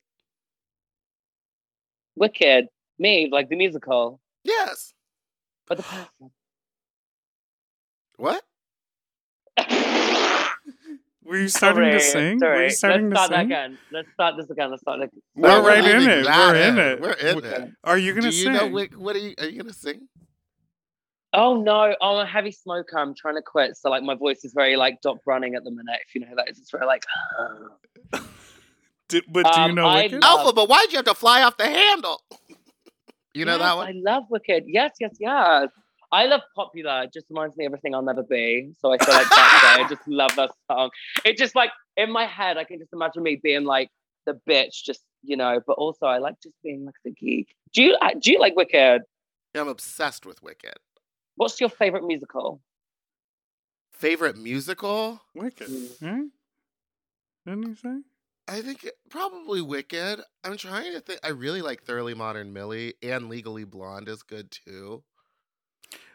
Wicked. Me, like the musical. Yes. But the. What? Were you starting to sing? Sorry. Were you starting Let's to start that sing? again. Let's start this again. Let's start it. We're No, right in leaving it. We're in it. We're in it. Are you gonna Do you sing? know Wick? What are you? Are you gonna sing? Oh no, I'm a heavy smoker. I'm trying to quit. So like my voice is very like Doc Running at the minute, if you know who that is. It's very like Do- but do you Um, know I Wicked? love- Elphaba, but why'd you have to fly off the handle? You know Yes, that one? I love Wicked. Yes, yes, yes. I love Popular. It just reminds me of everything I'll never be. So I feel like that's why I just love that song. It just like in my head, I can just imagine me being like the bitch, just you know. But also, I like just being like the geek. Do you uh, do you like Wicked? Yeah, I'm obsessed with Wicked. What's your favorite musical? Favorite musical? Wicked. Mm. Huh? Didn't you say? I think probably Wicked. I'm trying to think. I really like Thoroughly Modern Millie, and Legally Blonde is good too.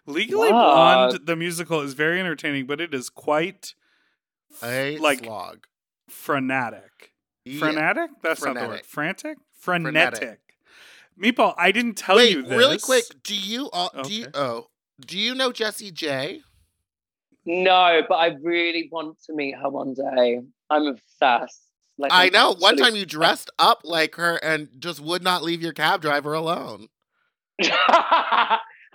Legally Wow. Blonde, the musical, is very entertaining, but it is quite A Like- slog. frenetic. Yeah. Frenetic? That's not the word. Frantic? Frenetic. Frenetic. Meatball, I didn't tell Wait, you this. really quick. Do you all? Do you? Okay. Oh, do you know Jessie J? No, but I really want to meet her one day. I'm obsessed. Like I I'm know. One time you dressed up like her and just would not leave your cab driver alone.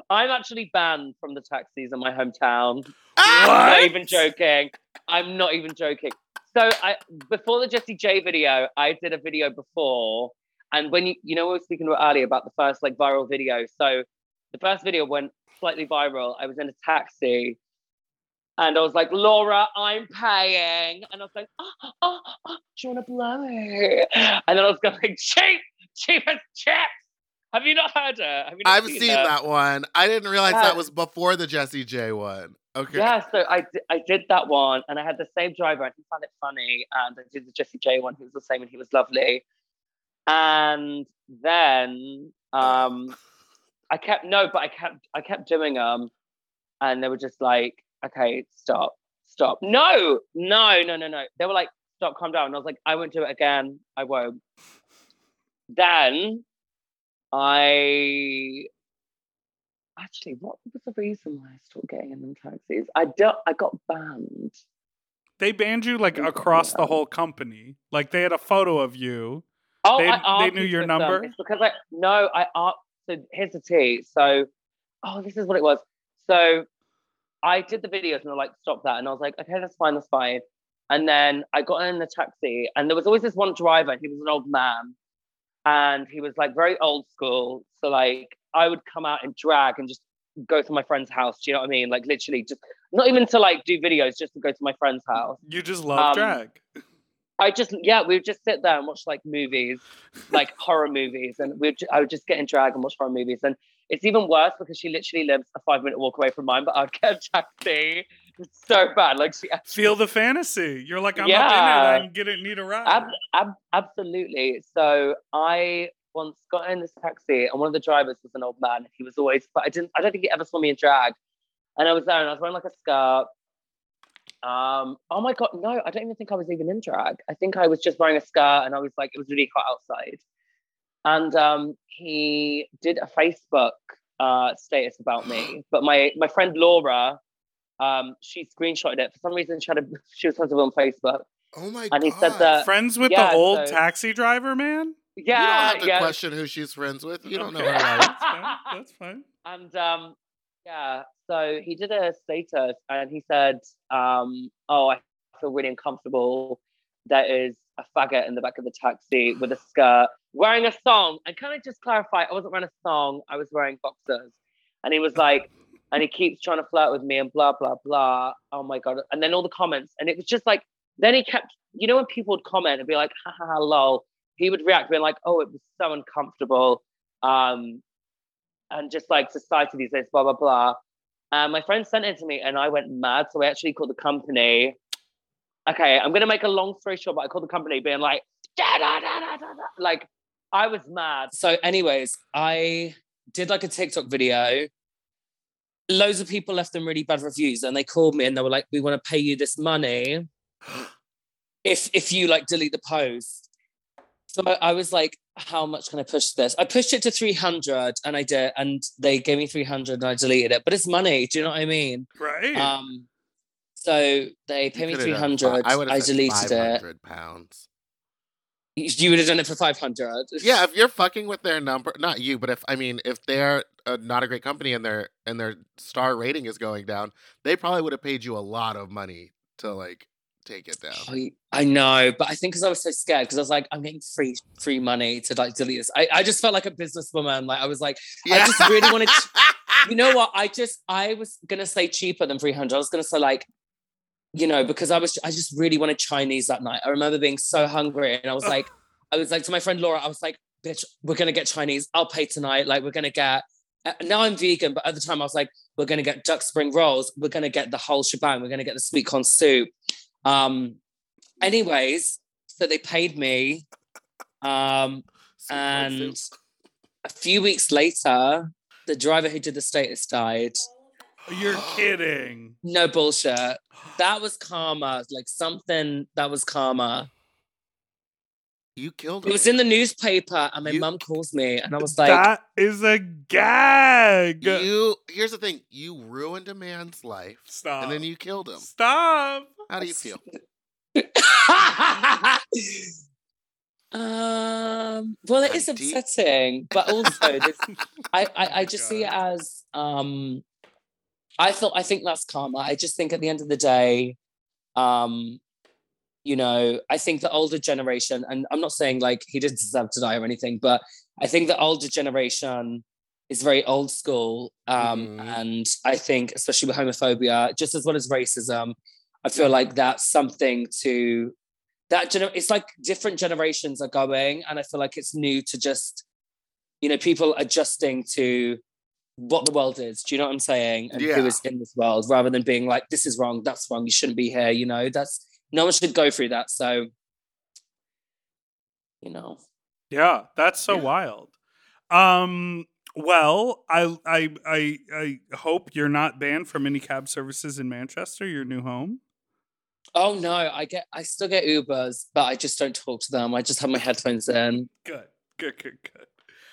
I'm actually banned from the taxis in my hometown. Ah! I'm not even joking. I'm not even joking. So I before the Jessie J video, I did a video before, and when you you know we were speaking about earlier about the first like viral video. So the first video went slightly viral. I was in a taxi, and I was like, Laura, I'm paying, and I was like, oh, oh, oh, do you want to blow it? And then I was going like, cheap, cheap as chips. Have you not heard her? Have you not I've seen her? that one. I didn't realize Yeah. that was before the Jessie J one. Okay. Yeah, so I, I did that one and I had the same driver and he found it funny. And I did the Jessie J one, who was the same and he was lovely. And then um, I kept, no, but I kept, I kept doing them and they were just like, okay, stop, stop. No, no, no, no, no. They were like, stop, calm down. And I was like, I won't do it again. I won't. Then I actually, what was the reason why I stopped getting in them taxis? I don't. I got banned. They banned you like across the whole company. Like they had a photo of you. Oh, They- I they knew your with them. number? It's because I no, I so here's the tea. So, oh, this is what it was. So, I did the videos and they're like, stop that, and I was like, okay, that's fine, that's fine. And then I got in the taxi, and there was always this one driver. He was an old man, and he was like very old school. So like, I would come out and drag and just go to my friend's house. Do you know what I mean? Like literally, just not even to like do videos, just to go to my friend's house. You just love Um, drag. I just yeah, we would just sit there and watch like movies, like horror movies, and we'd I would just get in drag and watch horror movies. And it's even worse because she literally lives a five minute walk away from mine, but I'd get a taxi. It's so bad. Like she Feel the fantasy. You're like, I'm Yeah. up in it. I get it. Need a ride. ab- ab- absolutely. So I once got in this taxi, and one of the drivers was an old man. He was always, but I didn't. I don't think he ever saw me in drag. And I was there, and I was wearing like a skirt. Um. Oh my god, no! I don't even think I was even in drag. I think I was just wearing a skirt, and I was like, it was really hot outside. And um, he did a Facebook uh, status about me, but my my friend Laura, um, she screenshotted it for some reason. She had a she was friends with him on Facebook, Oh my and he god. said that Friends with yeah, the old so- taxi driver, man. you yeah, don't have to yeah. question who she's friends with. You don't know her. That's fine. That's fine. And um, yeah, so he did a status and he said, um, "Oh, I feel really uncomfortable. There is a faggot in the back of the taxi with a skirt, wearing a song." And can I just clarify? I wasn't wearing a song. I was wearing boxers. And he was like, and he keeps trying to flirt with me and blah blah blah. Oh my god! And then all the comments, and it was just like, then he kept, you know, when people would comment and be like, "Ha ha ha, lol." He would react, being like, "Oh, it was so uncomfortable." Um, and just like society these days, blah blah blah. And my friend sent it to me, and I went mad. So I actually called the company. Okay, I'm gonna make a long story short, but I called the company, being like, da, da, da, like I was mad. So, anyways, I did like a TikTok video, loads of people left them really bad reviews and they called me and they were like, we want to pay you this money if if you like delete the post. So I was like, how much can I push this? I pushed it to 300 and I did, and they gave me 300 and I deleted it. But it's money. Do you know what I mean? Right. Um, so they pay me Could've done 300. I, I have said deleted it. 500 pounds. You would have done it for 500. Yeah, if you're fucking with their number, not you, but if I mean, if they're uh, not a great company and their and their star rating is going down, they probably would have paid you a lot of money to like take it down. I, I know, but I think because I was so scared, because I was like, I'm getting free free money to like delete this. I, I just felt like a businesswoman. Like I was like, I just really wanted to, you know what? I just I was gonna say cheaper than 300. I was gonna say like, you know, because I was I just really wanted Chinese that night. I remember being so hungry, and I was like, I was like to my friend Laura, I was like, bitch, we're gonna get Chinese. I'll pay tonight. Like we're gonna get. uh, Now I'm vegan, but at the time I was like, we're gonna get duck spring rolls. We're gonna get the whole shebang. We're gonna get the sweet corn soup. Um, anyways, so they paid me. Um, and a few weeks later, the driver who did the status died. You're kidding. No bullshit. That was karma. Like something that was karma. You killed him. It was in the newspaper, and my mum calls me, and I was like, that is a gag. You here's the thing: you ruined a man's life, Stop. and then you killed him. Stop. How do you feel? Um, well, it is upsetting, but also this, I, I, I just see it as um, I thought I think that's karma. I just think at the end of the day, um, you know, I think the older generation, and I'm not saying like he didn't deserve to die or anything, but I think the older generation is very old school, um, and I think especially with homophobia, just as well as racism, I feel like that's something to that gener- it's like different generations are going and i feel like it's new to just you know people adjusting to what the world is. Do you know what i'm saying? And Yeah. who is in this world rather than being like this is wrong that's wrong you shouldn't be here you know? That's no one should go through that so you know Yeah, that's so wild. Um well, I I I I hope you're not banned from any cab services in Manchester, your new home. oh no i get i still get ubers but i just don't talk to them i just have my headphones in Good. Good, good, good.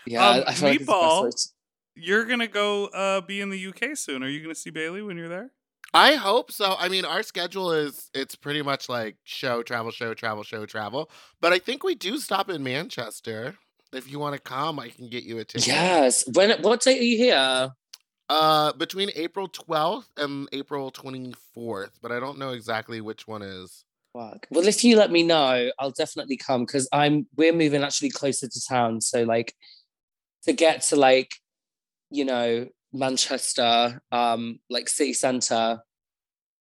yeah Um, I feel like it's the best Meatball, way to- You're gonna go uh be in the UK soon. Are you gonna see Bailey when you're there? I hope so. I mean, our schedule is it's pretty much like show, travel, show, travel, show, travel. But I think we do stop in Manchester. If you want to come, I can get you a ticket. yes when what date are you here Uh, between April 12th and April 24th, but I don't know exactly which one is. Fuck. Well, if you let me know, I'll definitely come because I'm we're moving actually closer to town. So like to get to like, you know, Manchester, um, like city centre.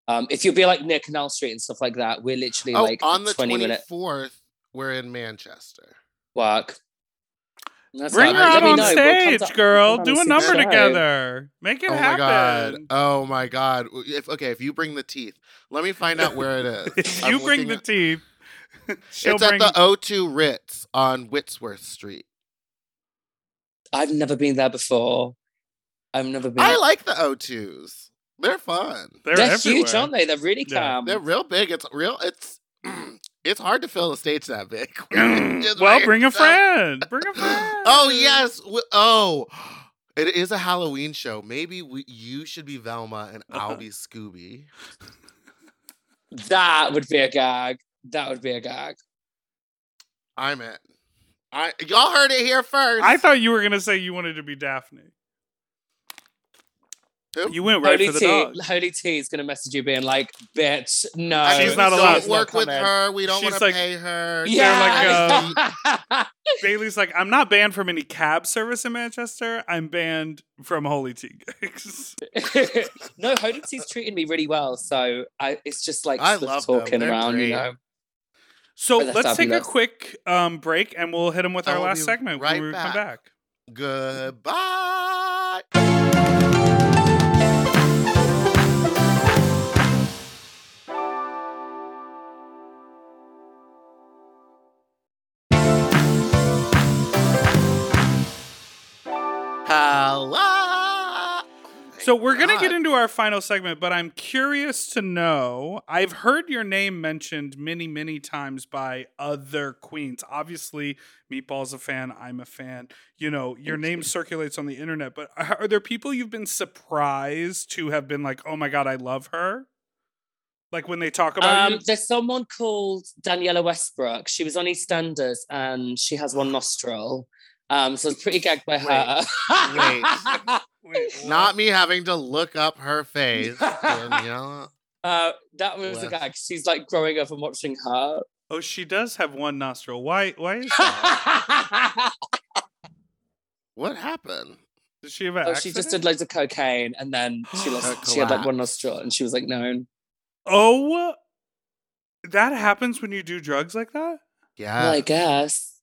Um, if you'll be like near Canal Street and stuff like that, we're literally oh, like on the 20 minute 24th, we're in Manchester. walk. That's Bring fine. her out on know. We'll come stage, we'll girl. come down Do a number show. together. Make it oh happen. my god! Oh my god! If okay, if you bring the teeth, let me find out where it is. If I'm you bring the at- teeth, it's bring at the O2 Ritz on Whitworth Street. I've never been there before. I've never been. I like the O2s. They're fun. They're, They're, huge, aren't they? They're really Yeah. calm. They're real big. It's real. It's it's hard to fill a stage that big. Mm. Well, bring a friend. Bring a friend. Oh yes. Oh, it is a Halloween show. Maybe we, you should be Velma and I'll be Scooby. that would be a gag. That would be a gag. I'm in. I y'all heard it here first. I thought you were gonna say you wanted to be Daphne. Who? You went right Holy for the T, dog. Holy T is gonna message you being like, "Bitch, no." She's not we allowed. Don't work with coming. her. We don't want to like- pay her. Yeah. like, Bailey's like, I'm not banned from any cab service in Manchester. I'm banned from Holy Tea gigs. no, Holy T's treating me really well, so I, it's just like I love talking around, great. you know. So Oh, let's take a quick um, break and we'll hit him with I our last segment right when we come back. back. Goodbye. So we're gonna get into our final segment, but I'm curious to know. I've heard your name mentioned many, many times by other queens. Obviously, Meatball's a fan. I'm a fan. You know, your Thank name you. circulates on the internet. But are are there people you've been surprised to have been like, "Oh my god, I love her"? Like when they talk about Um, you. there's someone called Danniella Westbrook. She was on EastEnders and she has one nostril. Um, so I was pretty gagged by her. wait. Wait, Not me having to look up her face. Danniella. Uh, that was a West- gag. She's like growing up and watching her. Oh, she does have one nostril. Why? Why is that? What happened? Does she have an oh, she just did loads of cocaine and then she lost. she had like one nostril and she was like known. Oh, that happens when you do drugs like that. Yeah. Well, I guess.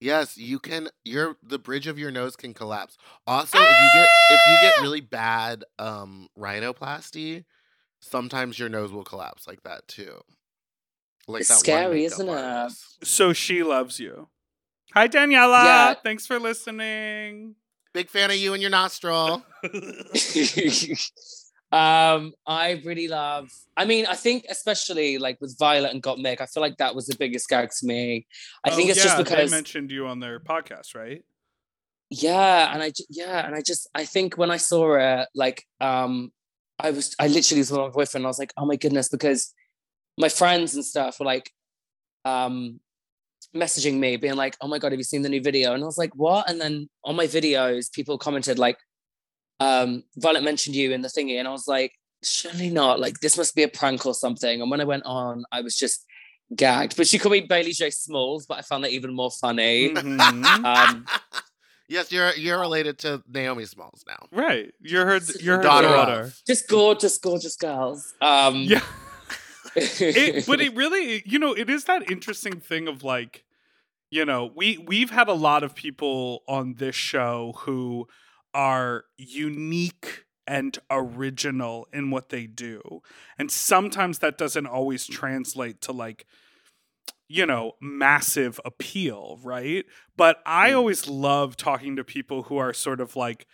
Yes, you can. Your the bridge of your nose can collapse. Also, if you get if you get really bad um rhinoplasty, sometimes your nose will collapse like that too. Like It's that scary, makeup isn't it? So she loves you. Hi, Danniella. Yeah. Thanks for listening. Big fan of you and your nostril. um, I really love. I mean, I think especially like with Violet and Gottmik, I feel like that was the biggest gag to me. I think Oh, it's just because they mentioned you on their podcast, right? yeah, and I yeah, and I just I think when I saw it, like um, I was I literally was with my boyfriend. And I was like, oh my goodness, because my friends and stuff were like, um, messaging me, being like, oh my god, have you seen the new video? And I was like, what? And then on my videos, people commented like, um, Violet mentioned you in the thingy, and I was like, surely not. Like this must be a prank or something. And when I went on, I was just gagged. But she called me Bailey J Smalls, but I found that even more funny. Mhm. Um, yes, you're you're related to Naomi Smalls now. right. You're her. You're her Daughter daughter. just gorgeous, gorgeous girls. Um, Yeah. it, but it really, you know, it is that interesting thing of like, you know, we we've had a lot of people on this show who are unique and original in what they do. And sometimes that doesn't always translate to like you know, massive appeal, right? But I mm. always love talking to people who are sort of like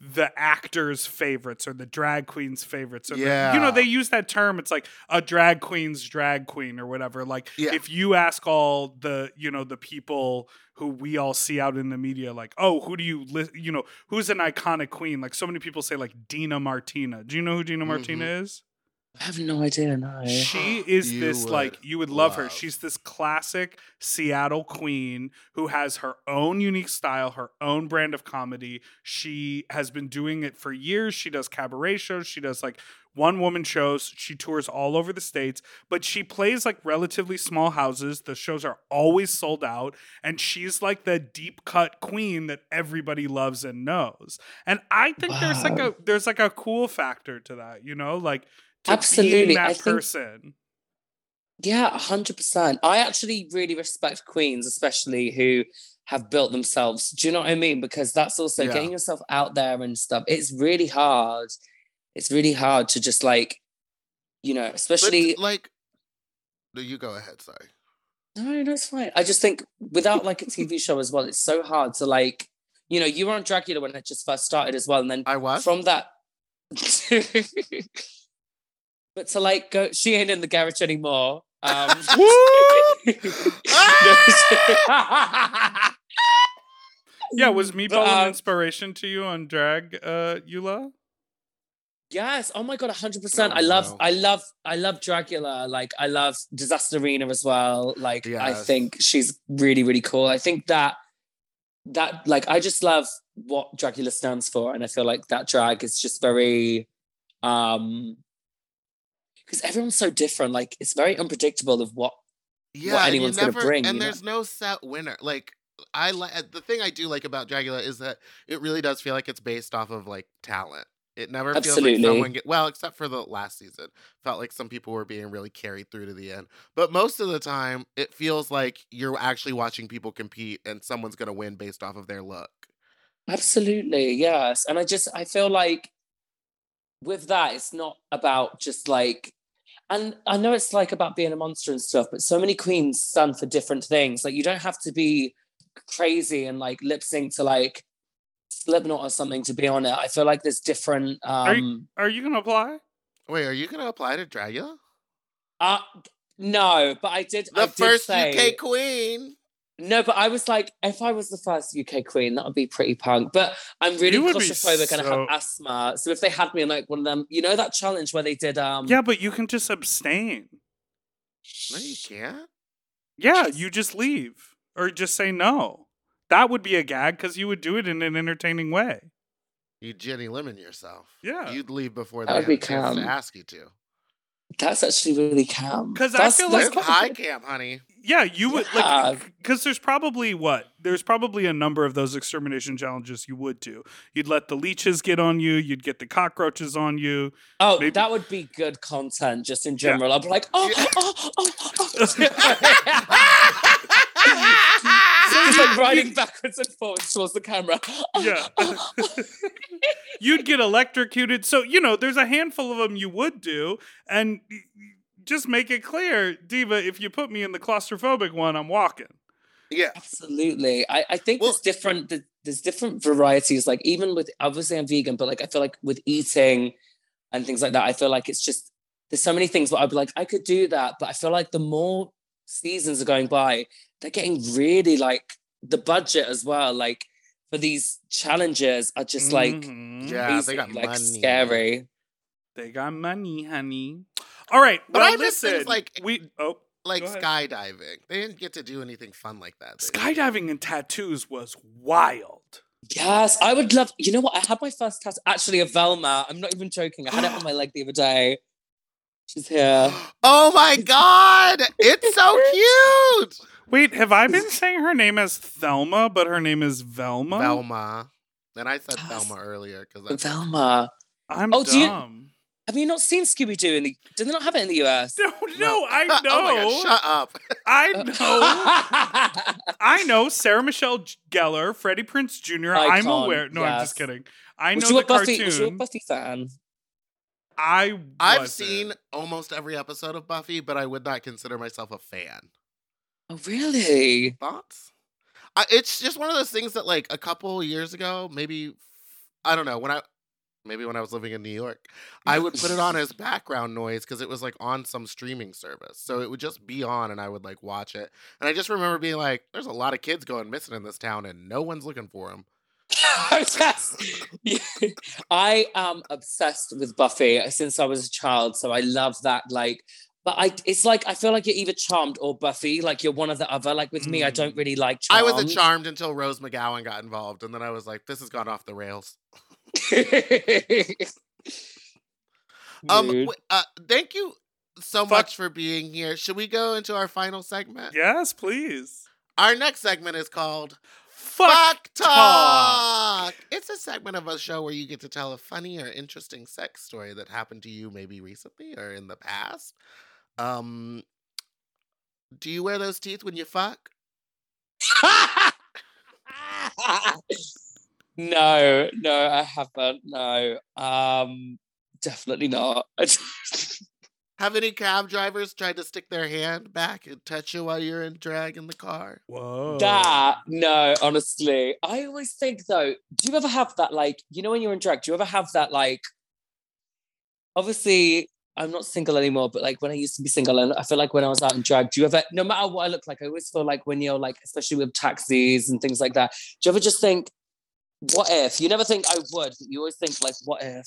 the actors' favorites or the drag queen's favorites. Or the- you know, they use that term. It's like a drag queen's drag queen or whatever. Like Yeah. if you ask all the, you know, the people who we all see out in the media, like, oh, who do you, li- you know, who's an iconic queen? Like so many people say like Dina Martina. Do you know who Dina Martina mm-hmm. is? I have no idea. No. She is You this would like you would love, her. She's this classic Seattle queen who has her own unique style, her own brand of comedy. She has been doing it for years. She does cabaret shows, she does like one woman shows. She tours all over the states, but she plays like relatively small houses. The shows are always sold out, and she's like the deep cut queen that everybody loves and knows. And I think there's like a there's like a cool factor to that, you know, like to being Absolutely. that I think- person. Yeah, hundred percent. I actually really respect queens, especially who have built themselves. Do you know what I mean? Because that's also Yeah. getting yourself out there and stuff. It's really hard. It's really hard to just like, you know, But especially. like, no, you go ahead. Sorry. no, no, it's fine. I just think without like a TV show as well, it's so hard to like, you know, you were on Dragula when it just first started as well, and then I was. from that. but to like go, she ain't in the garage anymore. Um, Yeah, was Meatball But, an uh, inspiration to you on drag, uh, Eula? Yes. Oh my god, hundred percent. Oh, I love, no. I love, I love Dragula. Like, I love Disasterina as well. Like, I think she's really, really cool. I think that that like I just love what Dragula stands for, and I feel like that drag is just very, um, because everyone's so different. Like, it's very unpredictable of what. yeah, you anyone's gonna never- bring, And you know? there's no set winner. Like I like uh, the thing I do like about Dragula is that it really does feel like it's based off of like talent. It never feels like someone get well, except for the last season. Felt like some people were being really carried through to the end. But most of the time, it feels like you're actually watching people compete and someone's gonna win based off of their look. Absolutely, yes. And I just I feel like with that, it's not about just like and I know it's like about being a monster and stuff, but so many queens stand for different things. Like you don't have to be crazy and like lip sync to like Slipknot or something to be on it. I feel like there's different. Are you- Um, Are you gonna apply? Wait, are you gonna apply to Dragula? uh, no, but I did. The I did first say, UK queen. No, but I was like, if I was the first UK queen, that would be pretty punk. But I'm really You would be claustrophobic and I so- have asthma. So if they had me in like one of them, you know that challenge where they did um Yeah, but you can just abstain. No, you can't. Yeah, you just leave or just say no. That would be a gag because you would do it in an entertaining way. You'd Ginny Lemon yourself. Yeah. You'd leave before That they would had be a chance to ask you to. That's actually really calm. 'Cause I That's- feel like- It's high good. camp, honey. Yeah, you would Yeah. like because there's probably what there's probably a number of those extermination challenges you would do. You'd let the leeches get on you. You'd get the cockroaches on you. Oh, Maybe- that would be good content just in Yeah. general. I'd be like, oh, oh, oh, oh, oh. oh. Just like riding backwards and forwards towards the camera. Yeah. You'd get electrocuted. So you know, there's a handful of them you would do, and y- y- just make it clear, Diva. If you put me in the claustrophobic one, I'm walking. Yeah. Absolutely. I, I think Well- there's different th- there's different varieties. Like even with obviously I'm vegan, but like I feel like with eating and things like that, I feel like it's just there's so many things where I'd be like, I could do that. But I feel like the more seasons are going by, they're getting really like the budget as well. Like for these challenges are just like Mhm. Yeah, crazy, they got like money. scary. They got money, honey. All right, But well, I miss things like- we oh Like skydiving. They didn't get to do anything fun like that. skydiving and tattoos was wild. Yes, I would love. You know what? I had my first tattoo actually a Velma. I'm not even joking. I had it on my leg the other day. She's here. Oh my god! It's so cute! Wait, have I been saying her name as Thelma, but her name is Velma? Velma. And I said Yes. Thelma earlier because Velma. I'm Oh, do you- dumb. Have you not seen Scooby Doo in the? Did they not have it in the US? No, no, I know. oh my god, shut up. I uh, know. I know Sarah Michelle Gellar, Freddie Prinze Jr. I'm aware. No, I'm just kidding. I was know you the a Buffy? cartoon. Was you a Buffy fan? I I've seen almost every episode of Buffy, but I would not consider myself a fan. Oh, really? Thoughts? I, it's just one of those things that, like, a couple years ago, maybe, I don't know, when I, maybe when I was living in New York, I would put it on as background noise because it was like on some streaming service. So it would just be on and I would like watch it. And I just remember being like, there's a lot of kids going missing in this town and no one's looking for them. Yes. I am obsessed with Buffy since I was a child, so I love that. Like, but I, it's like I feel like you're either Charmed or Buffy. Like you're one or the other. Like with me, I don't really like. I was a charmed until Rose McGowan got involved. And then I was like, this has gone off the rails. Um, w- uh, thank you so Fuck. much for being here. Should we go into our final segment? Yes, please. Our next segment is called Fuck, Fuck talk. Talk. It's a segment of a show where you get to tell a funny or interesting sex story that happened to you maybe recently or in the past. Um, do you wear those teeth when you fuck? no, no, I haven't. No, um, definitely not. Have any cab drivers tried to stick their hand back and touch you while you're in drag in the car? Whoa. That no, honestly, I always think though. Do you ever have that like you know when you're in drag? Do you ever have that like? Obviously, I'm not single anymore, but like when I used to be single, and I feel like when I was out in drag, do you ever, no matter what I look like, I always feel like when you're like, especially with taxis and things like that, do you ever just think, what if? You never think I would, but you always think like, what if?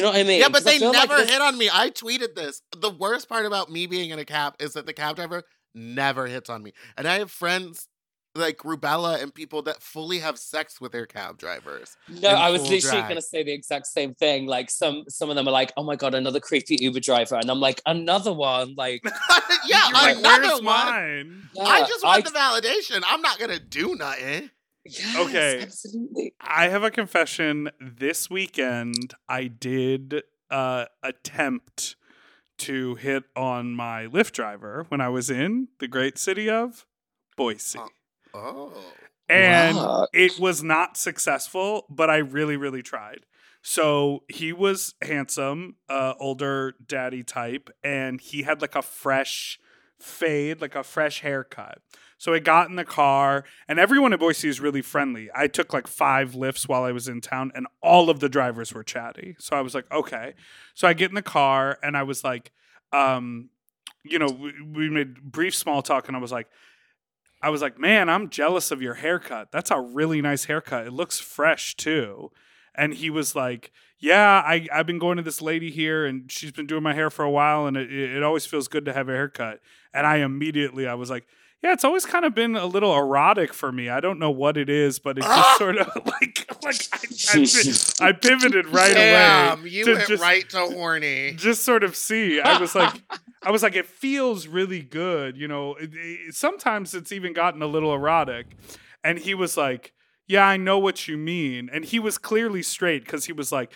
Do you know what I mean? Yeah, but they feel like never this- hit on me. I tweeted this. The worst part about me being in a cab is that the cab driver never hits on me. And I have friends like Rubella and people that fully have sex with their cab drivers. No, I was literally drag. going to say the exact same thing. Like some some of them are like, "Oh my god, another creepy Uber driver," and I'm like, "Another one!" Like, yeah, You're like, another where's one. mine? I just want the validation. I'm not gonna do nothing. Yes, Okay. absolutely. I have a confession. This weekend, I did uh, attempt to hit on my Lyft driver when I was in the great city of Boise. Oh. Oh. and Wow. it was not successful but i really really tried so he was handsome uh older daddy type and he had like a fresh fade, like a fresh haircut. So I got in the car, and everyone in Boise is really friendly. I took like five Lyfts while I was in town, and all of the drivers were chatty. So I was like, okay. So I get in the car, and I was like, um, you know, we, we made brief small talk, and I was like, I was like, man, I'm jealous of your haircut. That's a really nice haircut. It looks fresh too. And he was like, yeah, I, I've been going to this lady here and she's been doing my hair for a while and it, it always feels good to have a haircut. And I immediately, I was like, yeah, it's always kind of been a little erotic for me. I don't know what it is, but it just ah! sort of like like I, I, I pivoted right Damn, away. you went just, right to horny. just sort of see. I was like, I was like, it feels really good. You know, it, it- sometimes it's even gotten a little erotic. And he was like, yeah, I know what you mean. And he was clearly straight because he was like,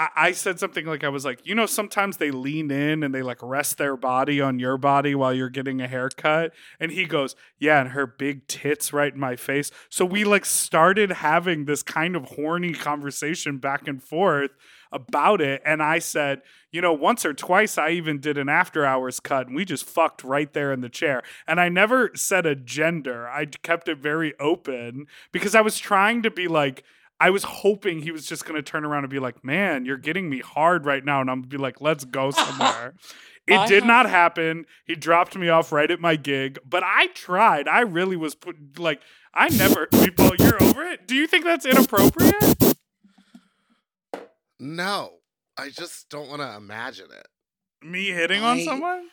I, I said something like, I was like, you know, sometimes they lean in and they like rest their body on your body while you're getting a haircut. And he goes, yeah, and her big tits right in my face. So we like started having this kind of horny conversation back and forth about it. And I said, you know, once or twice I even did an after hours cut and we just fucked right there in the chair. And I never said a gender. I kept it very open because I was trying to be like, I was hoping he was just going to turn around and be like, man, you're getting me hard right now. And I'm going to be like, let's go somewhere. It I did have- not happen. He dropped me off right at my gig, but I tried. I really was put like I never people you're over it. Do you think that's inappropriate? No, I just don't want to imagine it. Me hitting on someone?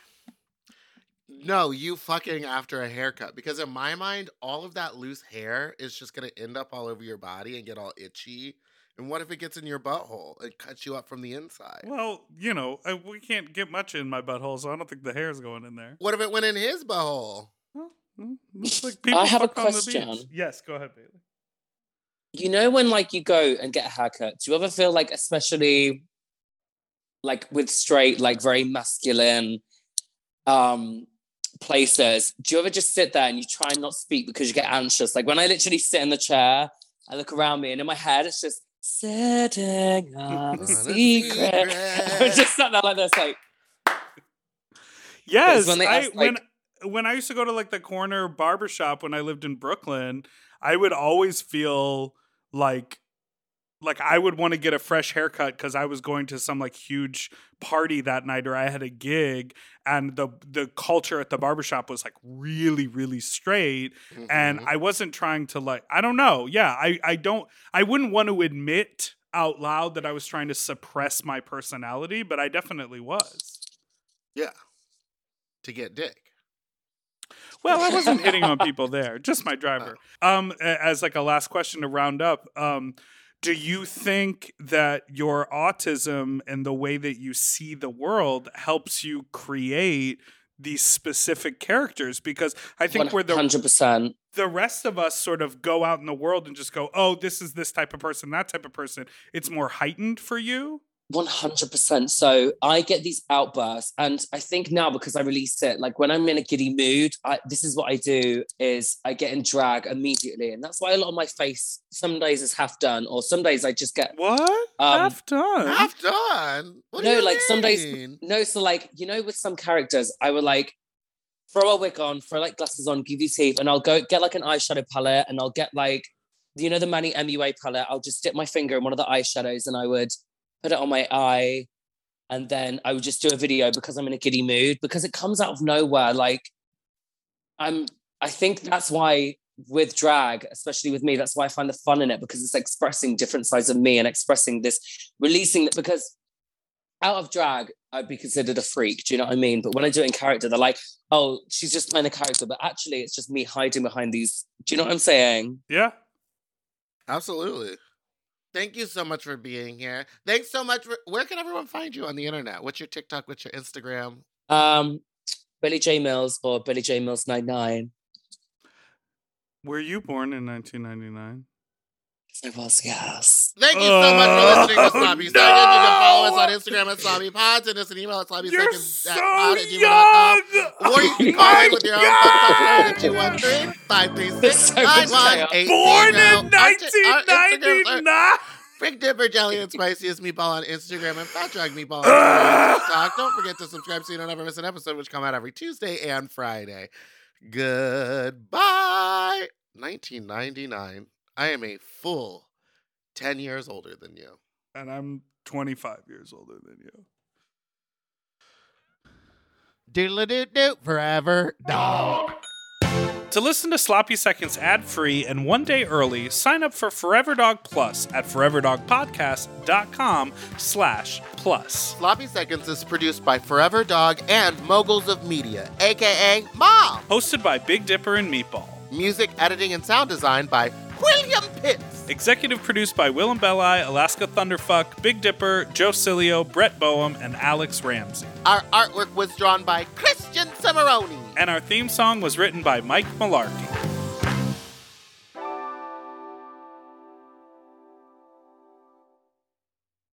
No, you fucking after a haircut. Because in my mind, all of that loose hair is just going to end up all over your body and get all itchy. And what if it gets in your butthole and cuts you up from the inside? Well, you know, I, we can't get much in my butthole, so I don't think the hair's going in there. What if it went in his butthole? Well, mm, like I have a fuck on the beach. question. Yes, go ahead, Bailey. You know when like you go and get a haircut, do you ever feel like especially like with straight, like very masculine um places, do you ever just sit there and you try and not speak because you get anxious? Like when I literally sit in the chair, I look around me and in my head it's just sitting on On a a secret. secret. I'm just sat there like this, like Yes, when they I, ask, when when I used to go to like the corner barbershop when I lived in Brooklyn, I would always feel like like I would want to get a fresh haircut because I was going to some like huge party that night or I had a gig and the the culture at the barbershop was like really really straight and Mhm. I wasn't trying to like I don't know yeah I I don't I wouldn't want to admit out loud that I was trying to suppress my personality but I definitely was yeah. To get dick. Well, I wasn't hitting on people there, just my driver. Um, as like a last question to round up, um, do you think that your autism and the way that you see the world helps you create these specific characters? Because I think we're the hundred percent. the rest of us sort of go out in the world and just go, oh, this is this type of person, that type of person. It's more heightened for you. 100%. So I get these outbursts and I think now because I release it, like when I'm in a giddy mood, I, this is what I do is I get in drag immediately. And that's why a lot of my face some days is half done or some days I just get, What? Um, Half done. Half done. What do no, you like some days, no. So like, you know, with some characters, I would like throw a wig on, throw like glasses on, give you teeth and I'll go get like an eyeshadow palette and I'll get like, you know, the Manny MUA palette. I'll just dip my finger in one of the eyeshadows and I would put it on my eye and then I would just do a video because I'm in a giddy mood because it comes out of nowhere. Like I'm, I think that's why with drag, especially with me, that's why I find the fun in it because it's expressing different sides of me and expressing this, releasing it because out of drag, I'd be considered a freak. Do you know what I mean? But when I do it in character, they're like, oh, she's just playing a character. But actually, it's just me hiding behind these. Do you know what I'm saying? Yeah. Absolutely. Thank you so much for being here. Thanks so much. For, where can everyone find you on the internet? What's your TikTok? What's your Instagram? Um, Bailey J Mills or Bailey J Mills 99. Were you born in 1999? I was, yes. Thank you so much for listening to Oh, Sloppy Seconds. You can follow us on Instagram at Sloppy Pods and us an email at sloppy seconds so at pod at gmail.com. Or you oh can call us with your own number at 213 536 There's so much chaos. Born in Our t- our Instagrams 1999. Big Dipper Jelly and Spiciest Meatball on Instagram and Fat Drag Meatball on ah! TikTok. Don't forget to subscribe so you don't ever miss an episode, which come out every Tuesday and Friday. Goodbye. 1999. I am a full 10 years older than you. And I'm 25 years older than you. Doodle doo doo forever dog. To listen to Sloppy Seconds ad free and one day early, sign up for Forever Dog Plus at foreverdogpodcast.com slash plus. Sloppy Seconds is produced by Forever Dog and Moguls of Media, aka Mom. Hosted by Big Dipper and Meatball. Music, editing, and sound design by William Pitts. Executive produced by Willam Belli, Alaska Thunderfuck, Big Dipper, Joe Cilio, Brett Boehm, and Alex Ramsey. Our artwork was drawn by Christian Cimarroni. And our theme song was written by Mike Malarkey.